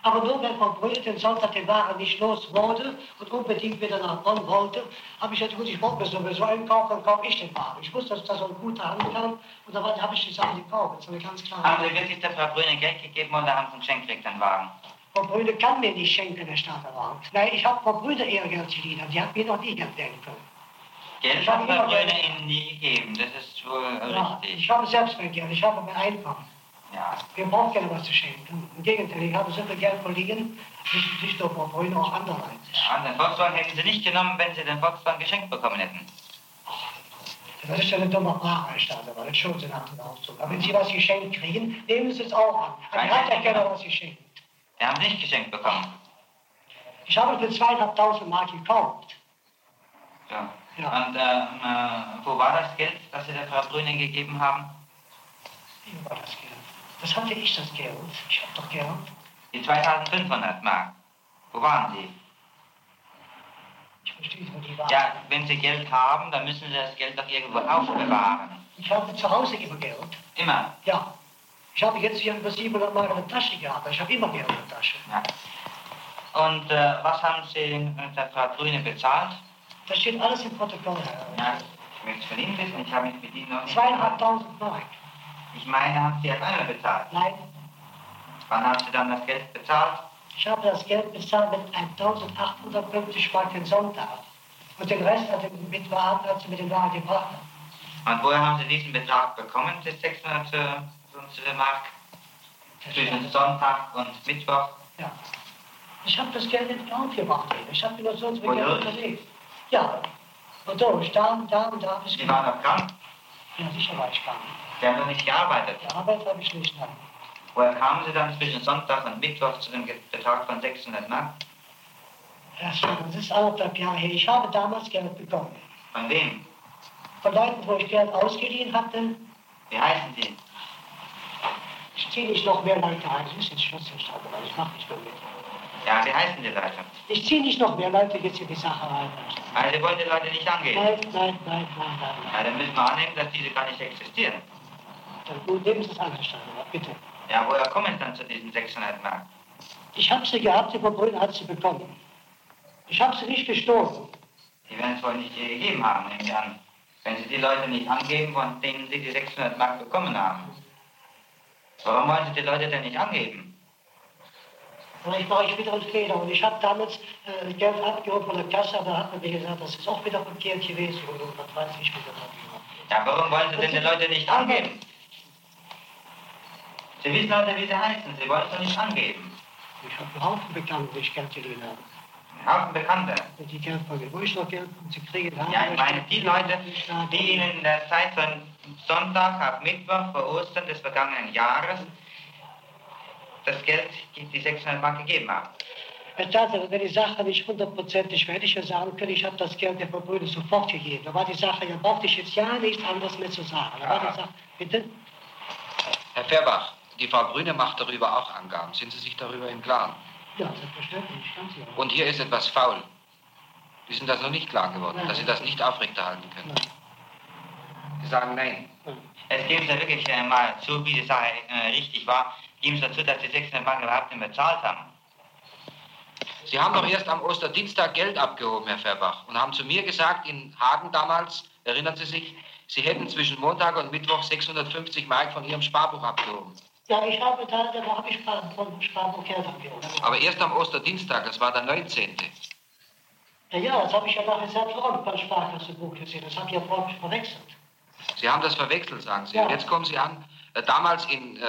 Aber nur wenn Frau Brühl den Sonntag den Wagen nicht los wurde und unbedingt wieder nach Bonn wollte, habe ich gesagt, gut, ich wollte mir sowieso einen kaufen, dann kaufe ich den Wagen. Ich wusste, dass das so ein guter Hand kam und dann habe ich die Sache gekauft. Das war ganz klar. Haben Sie wirklich der Frau Brüne Geld gegeben oder haben Sie ein Geschenk gekriegt, einen Wagen? Frau Brüne kann mir nicht schenken, der Staatsanwalt. Nein, ich habe Frau Brüne eher Geld geliehen, die hat mir noch nie Geld geben können. Geld hat Frau Brüne Ihnen nie gegeben, das ist wohl ja, richtig. Ich habe selbst mein Geld, ich habe mein Einkommen. Ja. Wir brauchen keine was zu schenken. Im Gegenteil, ich habe so viel Geld verliehen, nicht, nicht nur Frau Brüne, auch andererseits. Ja, den Volkswagen hätten Sie nicht genommen, wenn Sie den Volkswagen geschenkt bekommen hätten. Das ist ja eine dumme Frage, Herr Staatsanwalt, das schon Sie nach dem Ausdruck. Aber wenn Sie was geschenkt kriegen, nehmen Sie es auch an. Dann hat ja keiner was geschenkt. Wir haben nicht geschenkt bekommen. Ich habe für zweieinhalbtausend Mark gekauft. Ja. ja. Und ähm, äh, wo war das Geld, das Sie der Frau Brüne gegeben haben? Wie war das Geld? Das hatte ich, das Geld. Ich habe doch Geld. Die 2500 Mark. Wo waren die? Ich verstehe nicht, wo die waren. Ja, wenn Sie Geld haben, dann müssen Sie das Geld doch irgendwo aufbewahren. Ich habe zu Hause immer Geld. Immer? Ja. Ich habe jetzt hier über 700 Mark in der Tasche gehabt. Ich habe immer Geld in der Tasche. Ja. Und äh, was haben Sie der Frau Grüne bezahlt? Das steht alles im Protokoll, Herr. Ja, ich möchte es von Ihnen wissen. Ich habe mich mit Ihnen noch nicht... Zweieinhalbtausend Mark. Ich meine, haben Sie auf einmal bezahlt? Nein. Wann haben Sie dann das Geld bezahlt? Ich habe das Geld bezahlt mit 1850 Mark den Sonntag. Und den Rest hat mit er mit dem Wagen gebracht. Und woher haben Sie diesen Betrag bekommen, die 600 äh, Mark? Zwischen Sonntag und Mittwoch? Ja. Ich habe das Geld nicht aufgebracht. Ich habe nur so viel Geld unterlegt. Ja. Und durch, da und da und da. Sie waren noch krank? Ja, sicher war ich krank. Sie haben noch nicht gearbeitet? Gearbeitet habe ich nicht, nein. Woher kamen Sie dann zwischen Sonntag und Mittwoch zu dem Betrag von 600 Mark? Das ist anderthalb Jahre her. Ich habe damals Geld bekommen. Von wem? Von Leuten, wo ich Geld ausgeliehen hatte. Wie heißen die? Ich ziehe nicht noch mehr Leute ein. Das ist jetzt Schluss, aber ich mache nicht mehr mit. Ja, wie heißen die Leute? Ich ziehe nicht noch mehr Leute jetzt in die Sache rein. Also Sie wollen die Leute nicht angehen? Nein, nein, nein, nein, nein. Ja, dann müssen wir annehmen, dass diese gar nicht existieren. Dann gut, nehmen Sie es an, Herr Steinhardt, bitte. Ja, woher kommen Sie dann zu diesen 600 Mark? Ich habe sie gehabt, die Frau Brünn hat sie bekommen. Ich habe sie nicht gestohlen. Die werden es wohl nicht gegeben haben, nehme ich an. Wenn Sie die Leute nicht angeben, von denen Sie die 600 Mark bekommen haben. Warum wollen Sie die Leute denn nicht angeben? Vielleicht mache ich wieder einen Fehler. Und ich habe damals äh, Geld abgeholt von der Kasse, aber da hat man mir gesagt, das ist auch wieder verkehrt gewesen. Oder was weiß ich, wie das abgeholt. Ja, warum wollen Sie denn die Leute nicht angeben? Sie wissen heute, wie sie heißen. Sie wollen es doch nicht angeben. Ich habe einen Haufen Bekannte, die ich Geld geliehen habe. Einen Haufen Bekannte? Die Geld von wo ich noch Geld und sie kriegen. Ja, ich meine, die Leute, die Ihnen in der Zeit von Sonntag auf Mittwoch vor Ostern des vergangenen Jahres das Geld, die 600 Mark gegeben haben. Herr Staatsanwalt, wenn die Sache nicht hundertprozentig wäre, hätte ich ja sagen können, ich habe das Geld der Verbrüder sofort gegeben. Da war die Sache, ja brauchte ich jetzt ja nichts anderes mehr zu sagen. Da war die Sache, bitte? Herr Fairbach, die Frau Grüne macht darüber auch Angaben. Sind Sie sich darüber im Klaren? Ja, selbstverständlich, ganz klar. Und hier ist etwas faul. Sie sind das noch nicht klar geworden, Nein. dass Sie das nicht aufrechterhalten können. Nein. Sagen nein. Jetzt geben Sie wirklich äh, mal zu, wie die Sache äh, richtig war. Geben Sie dazu, dass Sie 600 Mark überhaupt nicht bezahlt haben. Sie haben doch erst am Osterdienstag Geld abgehoben, Herr Fairbach, und haben zu mir gesagt, in Hagen damals, erinnern Sie sich, Sie hätten zwischen Montag und Mittwoch 650 Mark von Ihrem Sparbuch abgehoben. Ja, ich habe da, da habe ich von Sparbuch Geld abgeholt. Aber erst am Osterdienstag, das war der 19. Ja, ja, das habe ich ja nachher selbst auch beim Sparkassebuch gesehen. Das habe ich ja vorher verwechselt. Sie haben das verwechselt, sagen Sie. Ja. Und jetzt kommen Sie an, äh, damals in äh,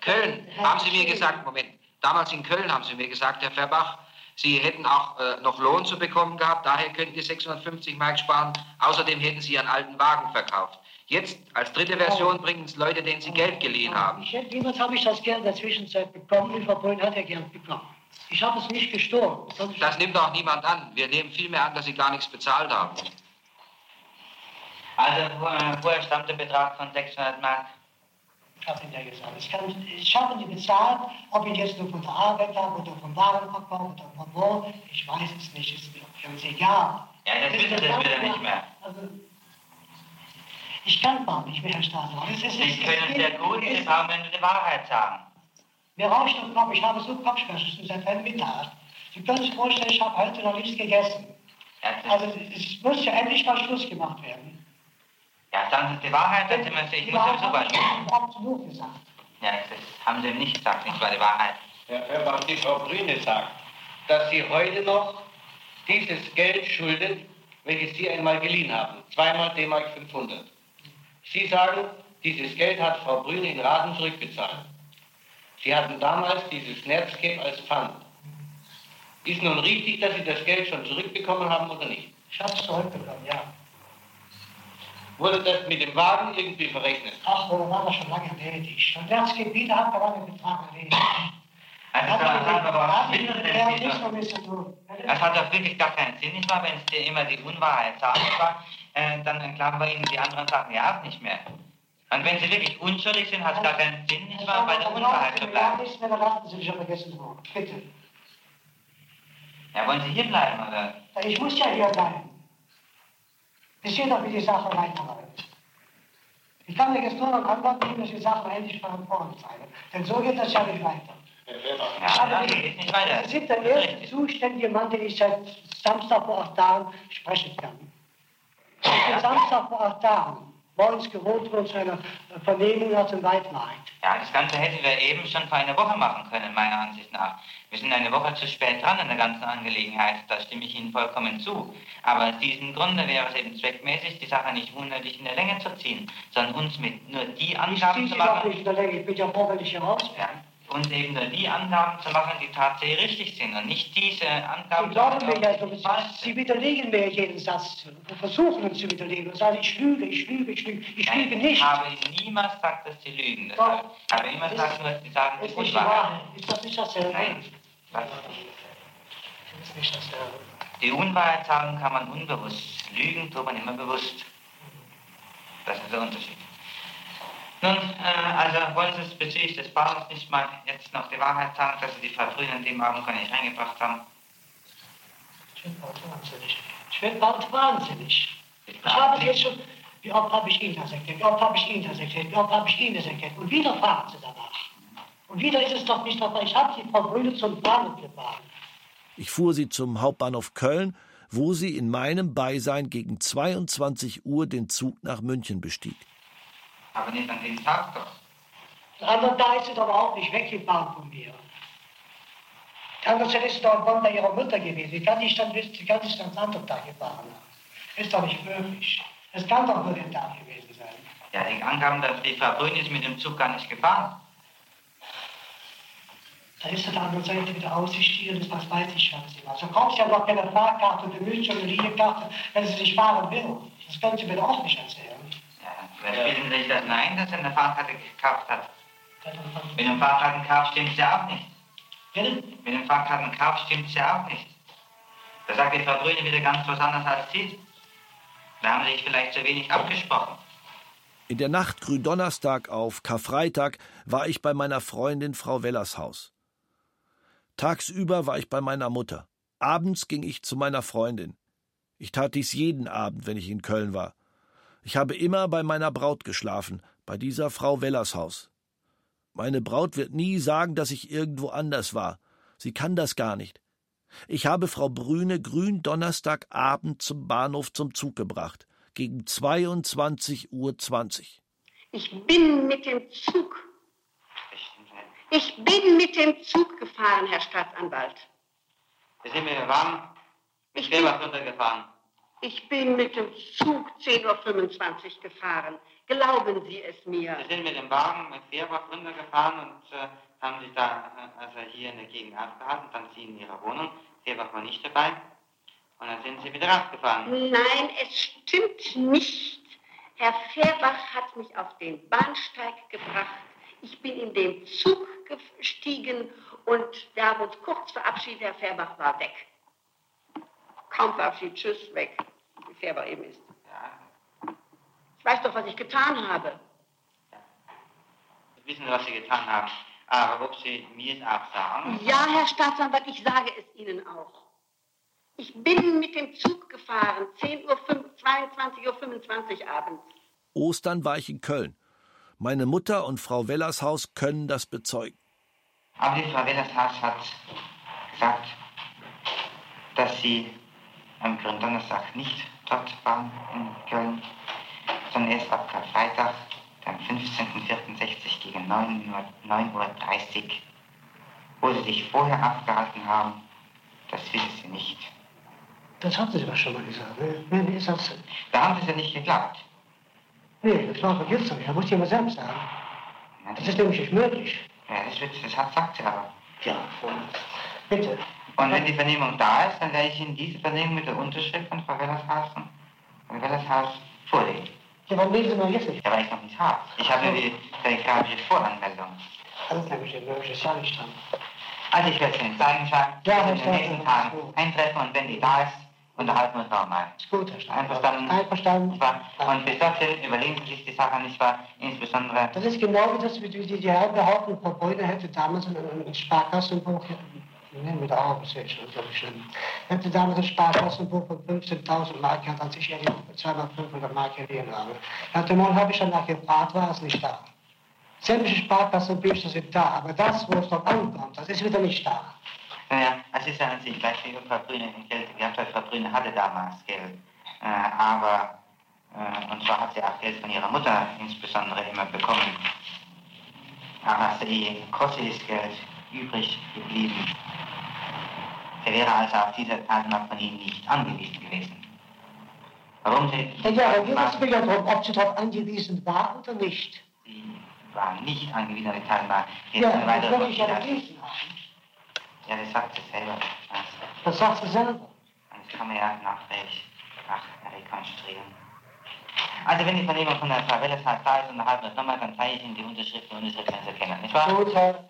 Köln Herr haben Sie mir gesagt, Moment, damals in Köln haben Sie mir gesagt, Herr Fairbach, Sie hätten auch äh, noch Lohn zu bekommen gehabt, daher könnten die 650 Mark sparen. Außerdem hätten Sie Ihren alten Wagen verkauft. Jetzt, als dritte Version, bringen es Leute, denen Sie Geld geliehen haben. Ich, niemals habe ich das Geld in der Zwischenzeit bekommen. Die Frau Brünn hat ja Geld bekommen. Ich habe es nicht gestohlen. Das nimmt auch niemand an. Wir nehmen vielmehr an, dass Sie gar nichts bezahlt haben. Also, woher stammt der Betrag von 600 Mark? Ich habe Ihnen ja gesagt, ich, kann, ich habe die bezahlt, ob ich jetzt nur von der Arbeit habe oder vom Warenverkauf oder von wo, ich weiß es nicht, ist mir ganz egal. Ja, das wissen Sie wieder nicht mehr. Also, ich kann gar nicht mehr, Herr Staatsanwalt. Sie können sehr gut, Sie brauchen nur die Wahrheit sagen. Mir rauscht der Kopf, ich habe so Kopfschmerzen seit einem Mittag. Sie können sich vorstellen, ich habe heute noch nichts gegessen. Also es muss ja endlich mal Schluss gemacht werden. Ja, sagen Sie die Wahrheit, dann sind wir ich muss sowieso beispielsweise. absolut gesagt. Ja, das haben Sie nicht gesagt, nicht war die Wahrheit. Herr Färbach, die Frau Brüne sagt, dass Sie heute noch dieses Geld schulden, welches Sie einmal geliehen haben. Zweimal D-Mark 500. Sie sagen, dieses Geld hat Frau Brüne in Raten zurückbezahlt. Sie hatten damals dieses Netzcap als Pfand. Ist nun richtig, dass Sie das Geld schon zurückbekommen haben oder nicht? Ich habe es zurückbekommen, ja. Wurde das mit dem Wagen irgendwie verrechnet? Ach, da waren wir schon lange erledigt. Und Netzgebiet *laughs* hat da war der Betrag erledigt. Also, Hat das, hat aber hat was Sinn, hat wenn nichts Sie- damit zu tun. das hat doch wirklich gar keinen Sinn, nicht wahr? Wenn es dir immer die Unwahrheit sagen war, äh, dann klagen wir Ihnen die anderen Sachen ja auch nicht mehr. Und wenn Sie wirklich unschuldig sind, hat es gar keinen Sinn, nicht wahr, bei der Unwahrheit zu bleiben. nichts mehr, da lassen Sie mich aber vergessen. Bitte. Ja, wollen Sie hier bleiben, oder? Ich muss ja hier bleiben. Sie sehen doch, wie die Sache weiterläuft. Ich kann mir jetzt nur noch geben, dass die Sache endlich von vorn zeigen. Denn so geht das ja nicht weiter. Ja, Aber ja, nicht weiter. Sie sind der erste zuständige Mann, den ich seit Samstag vor acht Tagen sprechen kann. Ich bin Samstag vor acht Tagen morgens geholt worden zu einer Vernehmung nach dem Weidmarkt. Ja, das Ganze hätten wir eben schon vor einer Woche machen können, meiner Ansicht nach. Wir sind eine Woche zu spät dran in der ganzen Angelegenheit, da stimme ich Ihnen vollkommen zu. Aber aus diesem Grunde wäre es eben zweckmäßig, die Sache nicht unnötig in der Länge zu ziehen, sondern uns mit nur die Ich Angaben ziehe zu sie doch machen, nicht in der Länge, ich bin ja froh, wenn ich hier raus bin. ja, uns eben nur die Angaben zu machen, die tatsächlich richtig sind und nicht diese Angaben Sie glauben mir ja, so, Sie widerlegen mir jeden Satz, versuchen uns zu widerlegen und sagen, ich lüge, ich lüge, ich lüge. Ich Nein, lüge nicht. Ich habe niemals gesagt, dass Sie lügen. Das Doch. habe ich habe immer gesagt, nur, Sie sagen die Ist die Unwahrheit. Wahrheit. Ist das nicht dasselbe? Nein, das. Ist nicht dasselbe. Die Unwahrheit sagen kann man unbewusst. Lügen tut man immer bewusst. Das ist der Unterschied. Nun, äh, also wollen Sie es bezüglich des Bahnhofs nicht mal jetzt noch die Wahrheit sagen, dass Sie die Frau Brüne an dem Abend gar nicht reingebracht haben? Ich bin bald wahnsinnig. Ich bin bald wahnsinnig. Ich Ich habe es jetzt schon. Wie oft habe ich Ihnen das erklärt? Wie oft habe ich Ihnen das erklärt? Wie oft habe ich Ihnen das erklärt? Und wieder fragen Sie danach. Und wieder ist es doch nicht dabei. Ich habe die Frau Brüne zum Bahnhof gefahren. Ich fuhr sie zum Hauptbahnhof Köln, wo sie in meinem Beisein gegen 22 Uhr den Zug nach München bestieg. Aber nicht an dem Tag doch. Aber da ist sie doch auch nicht weggefahren von mir. Andererseits ist sie doch bei ihrer Mutter gewesen. Sie kann nicht dann wissen, sie kann nicht am anderen Tag gefahren haben. Ist doch nicht möglich. Es kann doch nur der Tag gewesen sein. Ja, die Angaben, dass die Frau Brüne ist mit dem Zug gar nicht gefahren. Da ist der anderen Seite wieder ausgestiegen, das was weiß ich was sie war. So kommt sie ja noch keine Fahrkarte, oder Linienkarte, wenn sie nicht fahren will. Das können Sie mir doch auch nicht erzählen. Ja, vielleicht bilden Sie sich das ein, dass er eine Fahrkarte gekauft hat. Mit dem Fahrkartenkauf stimmt es ja auch nicht. Mit dem Fahrkartenkauf stimmt es ja auch nicht. Da sagt die Frau Brüne wieder ganz was anderes als Sie. Da haben Sie sich vielleicht zu wenig abgesprochen. In der Nacht Gründonnerstag auf Karfreitag war ich bei meiner Freundin Frau Wellers Haus. Tagsüber war ich bei meiner Mutter. Abends ging ich zu meiner Freundin. Ich tat dies jeden Abend, wenn ich in Köln war. Ich habe immer bei meiner Braut geschlafen, bei dieser Frau Wellers Haus. Meine Braut wird nie sagen, dass ich irgendwo anders war. Sie kann das gar nicht. Ich habe Frau Brüne grün Donnerstagabend zum Bahnhof zum Zug gebracht, gegen 22.20 Uhr. Ich bin mit dem Zug. Ich bin mit dem Zug gefahren, Herr Staatsanwalt. Wir sind mit dem Wagen mit Schwebach runtergefahren. Ich bin mit dem Zug 10.25 Uhr gefahren. Glauben Sie es mir. Wir sind mit dem Wagen mit Fährbach runtergefahren und äh, haben sich da äh, also hier in der Gegend aufgehalten. Dann Sie in Ihrer Wohnung. Fehrbach war nicht dabei. Und dann sind Sie wieder abgefahren. Nein, es stimmt nicht. Herr Fehrbach hat mich auf den Bahnsteig gebracht. Ich bin in den Zug gestiegen und wir haben uns kurz verabschiedet. Herr Fehrbach war weg. Kaum verabschiedet, tschüss, weg. Wie Fehrbach eben ist. Ja. Ich weiß doch, was ich getan habe. Sie wissen, was Sie getan haben. Aber ob Sie mir es auch sagen? Ja, Herr Staatsanwalt, ich sage es Ihnen auch. Ich bin mit dem Zug gefahren, 10 Uhr, 22.25 Uhr abends. Ostern war ich in Köln. Meine Mutter und Frau Wellershaus können das bezeugen. Aber die Frau Wellershaus hat gesagt, dass sie am Gründonnerstag nicht dort waren in Köln, erst ab Karfreitag, am 15.04.60 gegen 9.30 Uhr, 9 Uhr. Wo sie sich vorher abgehalten haben, das wissen sie nicht. Das haben Sie aber schon mal gesagt. Ne? Nee, nee, sag's. Da haben Sie es ja nicht geglaubt. Nee, das war nicht. Das muss mal selbst sagen. Das ist nämlich nicht möglich. Ja, das, wird, das hat, sagt sie aber. Ja, bitte. Und wenn die Vernehmung da ist, dann werde ich Ihnen diese Vernehmung mit der Unterschrift von Frau Wellershausen, von Wellershaus vorlegen. Ja, warum lesen Sie noch jetzt nicht? Ja, weil ich noch nicht habe. Ich habe nur die telegrafische Voranmeldung. Das ist nämlich ein mögliches ja nicht dran. Also ich werde es Ihnen zeigen, Schatz. Ja, in den nächsten Tagen ist eintreffen und wenn die da ist, unterhalten wir uns auch mal. Ist gut, Herr Staatsanwalt. Einverstanden? Einverstanden. Nicht wahr? Und bis dorthin überlegen Sie sich die Sache, nicht wahr? Insbesondere... Das ist genau wie das, wie die, die Herren behaupten, Frau Beuter hätte damals ein, ein Sparkassenbuch, nehmen wir da auch, das ist schon, glaube ich, hätte damals ein Sparkassenbuch von 15.000 Mark gehabt, als ich ihr die 200 Mark geliehen habe. Nach dem Monat habe ich danach gefragt, war es nicht da. Sämtliche Sparkassenbücher sind da, aber das, wo es dort ankommt, das ist wieder nicht da. Naja, es ist ja an sich gleich wie Frau Brüne in Geld gehabt hat. Frau Brüne hatte damals Geld. Äh, aber, äh, und zwar hat sie auch Geld von ihrer Mutter insbesondere immer bekommen. Aber die Kosse ist Geld übrig geblieben. Er wäre also auf diese Ihnen nicht angewiesen gewesen. Warum Sie... Ja, aber geht es mir ja darum, ob sie darauf angewiesen war oder nicht. Sie war nicht angewiesen Teilnahme. Jetzt Ja, das will ich ja haben. Ja, das sagt sie selber. Also, Das sagt sie selber. Und das kann man ja nachträglich nach rekonstruieren. Also wenn die Vernehmung von der Frau Welleshaus da ist, unterhalten wir uns nochmal, dann zeige ich Ihnen die Unterschrift und Unterschrift Sie erkennen, nicht wahr? Gut, Herr.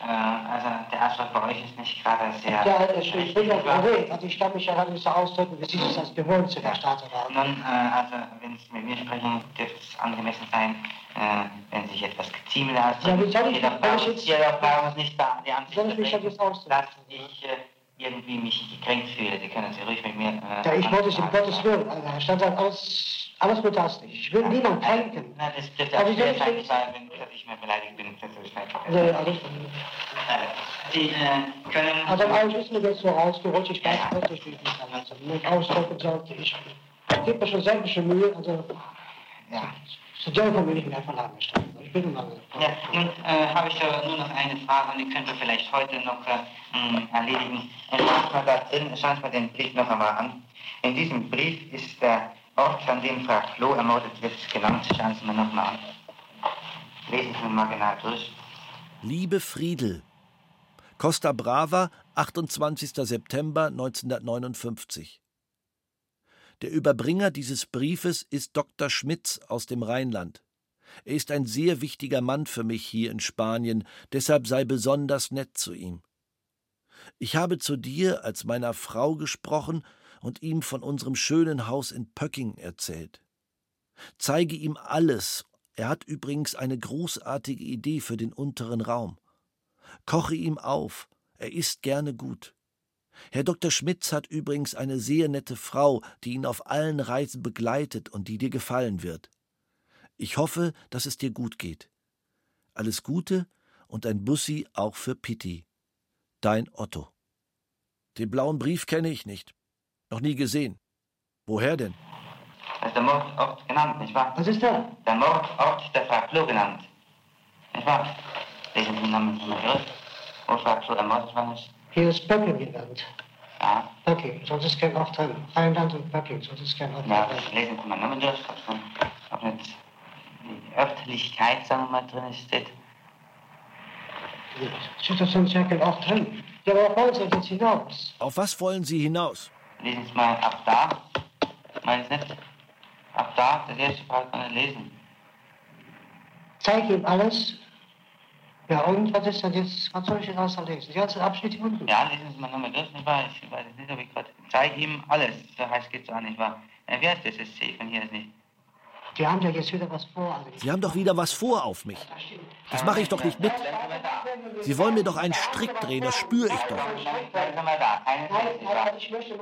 Äh, also der Ausdruck bei euch ist nicht gerade sehr... Ja, ich, ich bin ja verrückt. Also ich kann mich ja gar nicht so ausdrücken, wie Sie das als gewohnt sind, Herr Staatsanwalt. Nun, äh, also wenn Sie mit mir sprechen, dürfte es angemessen sein, äh, wenn Sie sich etwas geziemelt ausdrücken. Ja, wie soll ich- jetzt- jeder Frau muss nicht da die Ansicht Soll ich mich jetzt ausdrücken? dass ich äh, irgendwie mich gekränkt fühle. Sie können sich ruhig mit mir... Äh, Ja, ich wollte es anfragen. Gottes Willen, also Herr Staatsanwalt, alles, alles gut das nicht. Ich will niemanden kränken. Nein, das trifft Aber auch sehr ich sein, weil wenn dass ich mir beleidigt bin, das ist nicht Nee, alles Äh, Sie äh, können... Also eigentlich ist mir jetzt so rausgerutscht, ich weiß wirklich nicht, wie ich also ausdrücken sollte. Ich gebe mir schon sämtliche Mühe, also Ja. so dürfen wir nicht mehr verlangen, Herr Staatsanwalt. Ja, nun äh, habe ich aber nur noch eine Frage und die wir vielleicht heute noch äh, mh, erledigen. Äh, schauen Sie mal den Brief noch einmal an. In diesem Brief ist der Ort, an dem Frau Klo ermordet wird, genannt. Schauen Sie mal noch mal an. Lesen Sie mal genau durch. Liebe Friedel, Costa Brava, 28. September 1959. Der Überbringer dieses Briefes ist Dr. Schmitz aus dem Rheinland. Er ist ein sehr wichtiger Mann für mich hier in Spanien, deshalb sei besonders nett zu ihm. Ich habe zu dir als meiner Frau gesprochen und ihm von unserem schönen Haus in Pöcking erzählt. Zeige ihm alles. Er hat übrigens eine großartige Idee für den unteren Raum. Koche ihm auf, er isst gerne gut. Herr Dr. Schmitz hat übrigens eine sehr nette Frau, die ihn auf allen Reisen begleitet und die dir gefallen wird. Ich hoffe, dass es dir gut geht. Alles Gute und ein Bussi auch für Pitti. Dein Otto. Den blauen Brief kenne ich nicht. Noch nie gesehen. Woher denn? Das ist der Mordort genannt, nicht wahr? Was ist da? Der Mordort der Frau Klo genannt. Nicht wahr? Lesen Sie den Namen durch. Wo Frau Klo ermordet worden ist. Hier ist Pöcking genannt. Ja. Pöcking, sonst ist kein Ort drin. Rheinland und Pöcking, sonst ist kein Ort Ja, drin. das lesen Sie mal nochmal durch, ob, Örtlichkeit, sagen wir mal, drin steht. Ort drin? Ja, aber wollen Sie jetzt hinaus? Auf was wollen Sie hinaus? Lesen Sie mal ab da. Meinen Sie nicht? Ab da, das erste Part kann er lesen. Zeig ihm alles. Ja, und was ist denn jetzt, was soll ich denn außer lesen? Die ganzen Abschnitte unten. Ja, lesen Sie mal nochmal durch, nicht wahr? Ich weiß nicht, ob ich gerade. Zeig ihm alles. So heißt geht's auch nicht wahr? Äh, wie heißt das SC? Von hier ist nicht. Die haben ja jetzt wieder was vor. Also Sie haben doch wieder was vor auf mich. Das mache ich doch nicht mit. Sie wollen mir doch einen Strick drehen, das spüre ich doch. Ich möchte.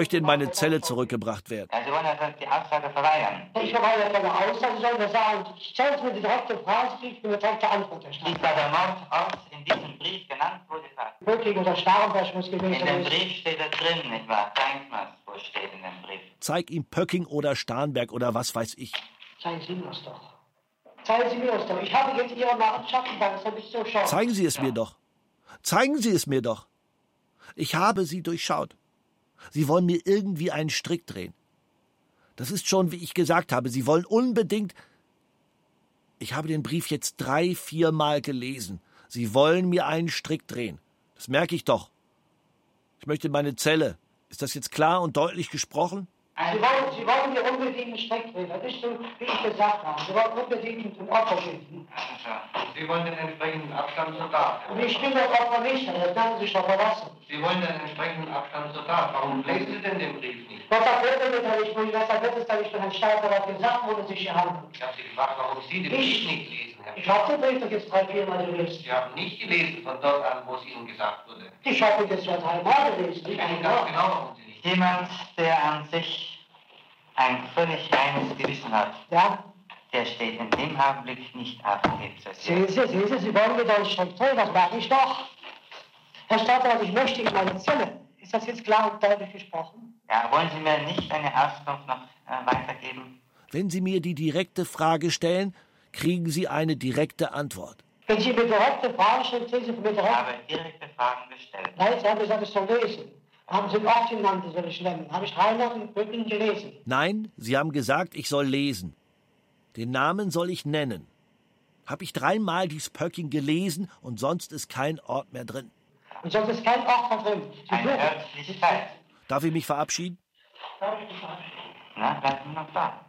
Ich in meine Zelle zurückgebracht werden. Sie wollen also die Aussage verweigern. Ich verweigere keine Aussage, soll mir sagen, stellen Sie mir die direkte Frage, Sie kriegen eine direkte Antwort erstatten. Ist da der Mordort in diesem Brief genannt wurde? sagt? Wirklich unter Starnberg muss gewesen In dem sein. Brief steht da drin, nicht wahr? Zeigen Sie mal, wo steht in dem Brief. Zeig ihm Pöcking oder Starnberg oder was weiß ich. Zeigen Sie mir das doch. Zeigen Sie mir das doch. Ich habe jetzt Ihre Machenschaften, das habe ich so schauen. Zeigen Sie es mir doch. Zeigen Sie es mir doch. Ich habe Sie durchschaut. Sie wollen mir irgendwie einen Strick drehen. Das ist schon, wie ich gesagt habe, Sie wollen unbedingt. Ich habe den Brief jetzt drei, viermal gelesen. Sie wollen mir einen Strick drehen. Das merke ich doch. Ich möchte in meine Zelle. Ist das jetzt klar und deutlich gesprochen? Sie wollen, Sie wollen mir unbedingt Strick drehen. Das ist so, wie ich gesagt habe. Sie wollen unbedingt ein Opfer finden. Sie wollen den entsprechenden Abstand zur Tat. Und ich bin das Opfer nicht, das werden Sie sich doch verlassen. Sie wollen den entsprechenden Abstand zur Tat. Warum lesen Sie denn den Brief nicht? Deshalb wird es da nicht, deshalb wird es da nicht von Herrn Staatsanwalt gesagt, wo es sich hier handelt. Ich habe Sie gefragt, warum Sie den Brief nicht lesen, Herr Ich habe den Brief doch jetzt drei, vier Mal gelesen. Sie haben nicht gelesen von dort an, wo es Ihnen gesagt wurde. Ich habe ihn jetzt schon dreimal gelesen. Ich Nicht weiß genau, warum Sie nicht. Jemand, der an sich ein völlig reines Gewissen hat, Ja, der steht in dem Augenblick nicht auf Krebs. sehen Sie, sehen Sie, Sie wollen mir doch Strick drehen, das mache ich doch. Herr Staatsanwalt, ich möchte in meine Zelle. Ist das jetzt klar und deutlich gesprochen? Ja, wollen Sie mir nicht eine Auskunft noch äh, weitergeben? Wenn Sie mir die direkte Frage stellen, kriegen Sie eine direkte Antwort. Wenn Sie mir direkte Fragen stellen, sehen Sie von mir Ich direkt. habe direkte Fragen gestellt. Nein, Sie haben gesagt, ich soll lesen. Haben Sie Ort genannt, soll ich nennen? Habe ich Reinhard in Brücken gelesen? Nein, Sie haben gesagt, ich soll lesen. Den Namen soll ich nennen. Hab ich dreimal dies Pöcking gelesen und sonst ist kein Ort mehr drin. Und sonst ist kein Ort da drin. Sie Eine suchen. Örtlichkeit. Darf ich mich verabschieden? Darf ich mich verabschieden? Na, bleiben Sie noch da.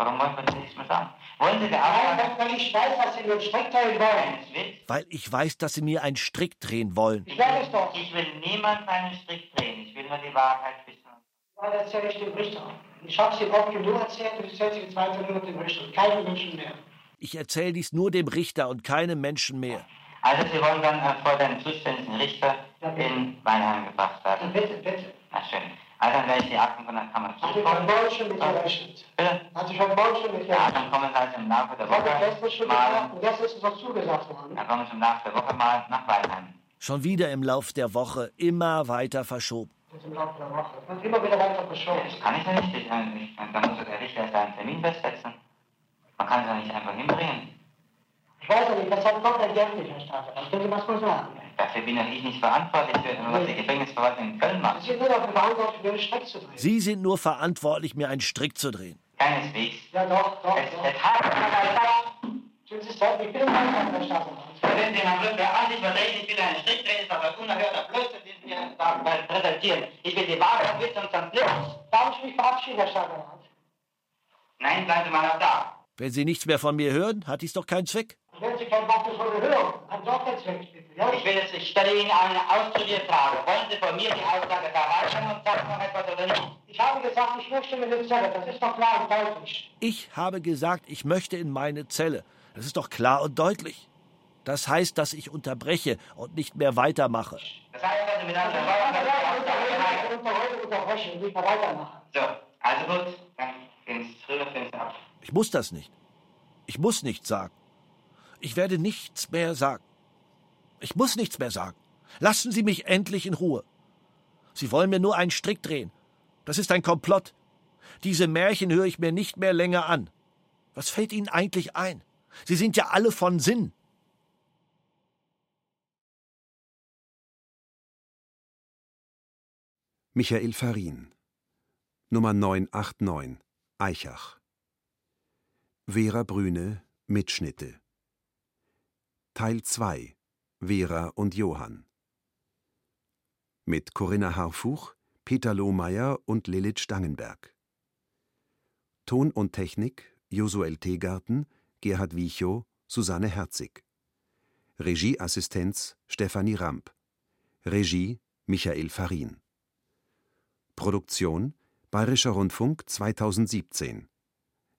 Warum wollen wir das nicht mehr sagen? Wollen Sie der Nein, weil ich weiß, dass Sie mir einen Strick drehen wollen. Weil ich weiß, dass Sie mir einen Strick drehen wollen. Ich weiß es doch. Ich will niemand einen Strick drehen. Ich will nur die Wahrheit wissen. Dann erzähle ich dem Richter. Ich habe es ihm oft genug erzählt und ich erzähle es jetzt weiter nur dem Richter. Keinem Menschen mehr. Ich erzähle dies nur dem Richter und keinem Menschen mehr. Also Sie wollen dann äh, vor den zuständigen Richter in Weinheim gebracht werden. Bitte, bitte. Na schön. Also dann werde ich die Akten von der Kammer Hat sich zukommen. von Morgen schon mit gerechnet. Bitte? Hat sich von Morgen schon mit Ja, gerechnet. dann kommen Sie also im Laufe der Das hat er Woche gestern schon mal, und gestern ist es noch zugesagt worden. dann kommen Sie im Laufe der Woche mal nach Weinheim. Schon wieder im Lauf der Woche immer weiter verschoben. Das ist im Laufe der Woche. Wird immer wieder weiter verschoben. Das kann ich ja nicht. Ich, ich, dann muss der Richter erst einen Termin festsetzen. Man kann es ja nicht einfach hinbringen. Ich weiß ja nicht, weshalb kommt er Geld nicht, Herr Staatsanwalt? Können Sie was mal sagen? Dafür bin ja ich nicht verantwortlich, für, was die Gefängnisverwaltung in Köln macht. Sie sind nur dafür verantwortlich, mir einen Strick zu drehen. Sie sind nur verantwortlich, mir einen Strick zu drehen. Keineswegs. Ja, doch, doch. Es, doch. es hat? Ich bin ein Staatsanwalt. wenn Sie Herrn Glück an sich verdrehen, ich will einen Strick drehen, ist aber unerhörter Blödsinn, den Sie mir weil präsentieren. Ich will die Wahrheit wissen und sonst nichts. Darf ich mich verabschieden, Herr Staatsanwalt? Nein, bleiben Sie mal noch da. Wenn Sie nichts mehr von mir hören, hat dies doch keinen Zweck. Wenn Sie kein Wort von mir hören, dann doch jetzt weg, Ja? Ich will jetzt, ich stelle Ihnen eine ausdrückliche Frage. Wollen Sie von mir die Aussage verweigern und sagen noch etwas oder nicht? Ich habe gesagt, ich möchte mir eine Zelle. Das ist doch klar und deutlich. Ich habe gesagt, ich möchte in meine Zelle. Das ist doch klar und deutlich. Das heißt, dass ich unterbreche und nicht mehr weitermache. Das heißt also mit anderen Worten, dass Sie unter heute unterbrechen und nicht mehr weitermachen. So, also gut, dann früher, gehen Sie ab. Ich muss das nicht. Ich muss nichts sagen. Ich werde nichts mehr sagen. Ich muss nichts mehr sagen. Lassen Sie mich endlich in Ruhe. Sie wollen mir nur einen Strick drehen. Das ist ein Komplott. Diese Märchen höre ich mir nicht mehr länger an. Was fällt Ihnen eigentlich ein? Sie sind ja alle von Sinn. Michael Farin Nummer 989 Eichach Vera Brüne Mitschnitte Teil 2 Vera und Johann mit Corinna Harfuch, Peter Lohmeier und Lilith Stangenberg. Ton und Technik Josuel Tegarten, Gerhard Wiechow, Susanne Herzig. Regieassistenz Stefanie Ramp. Regie Michael Farin. Produktion Bayerischer Rundfunk 2017.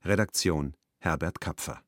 Redaktion Herbert Kapfer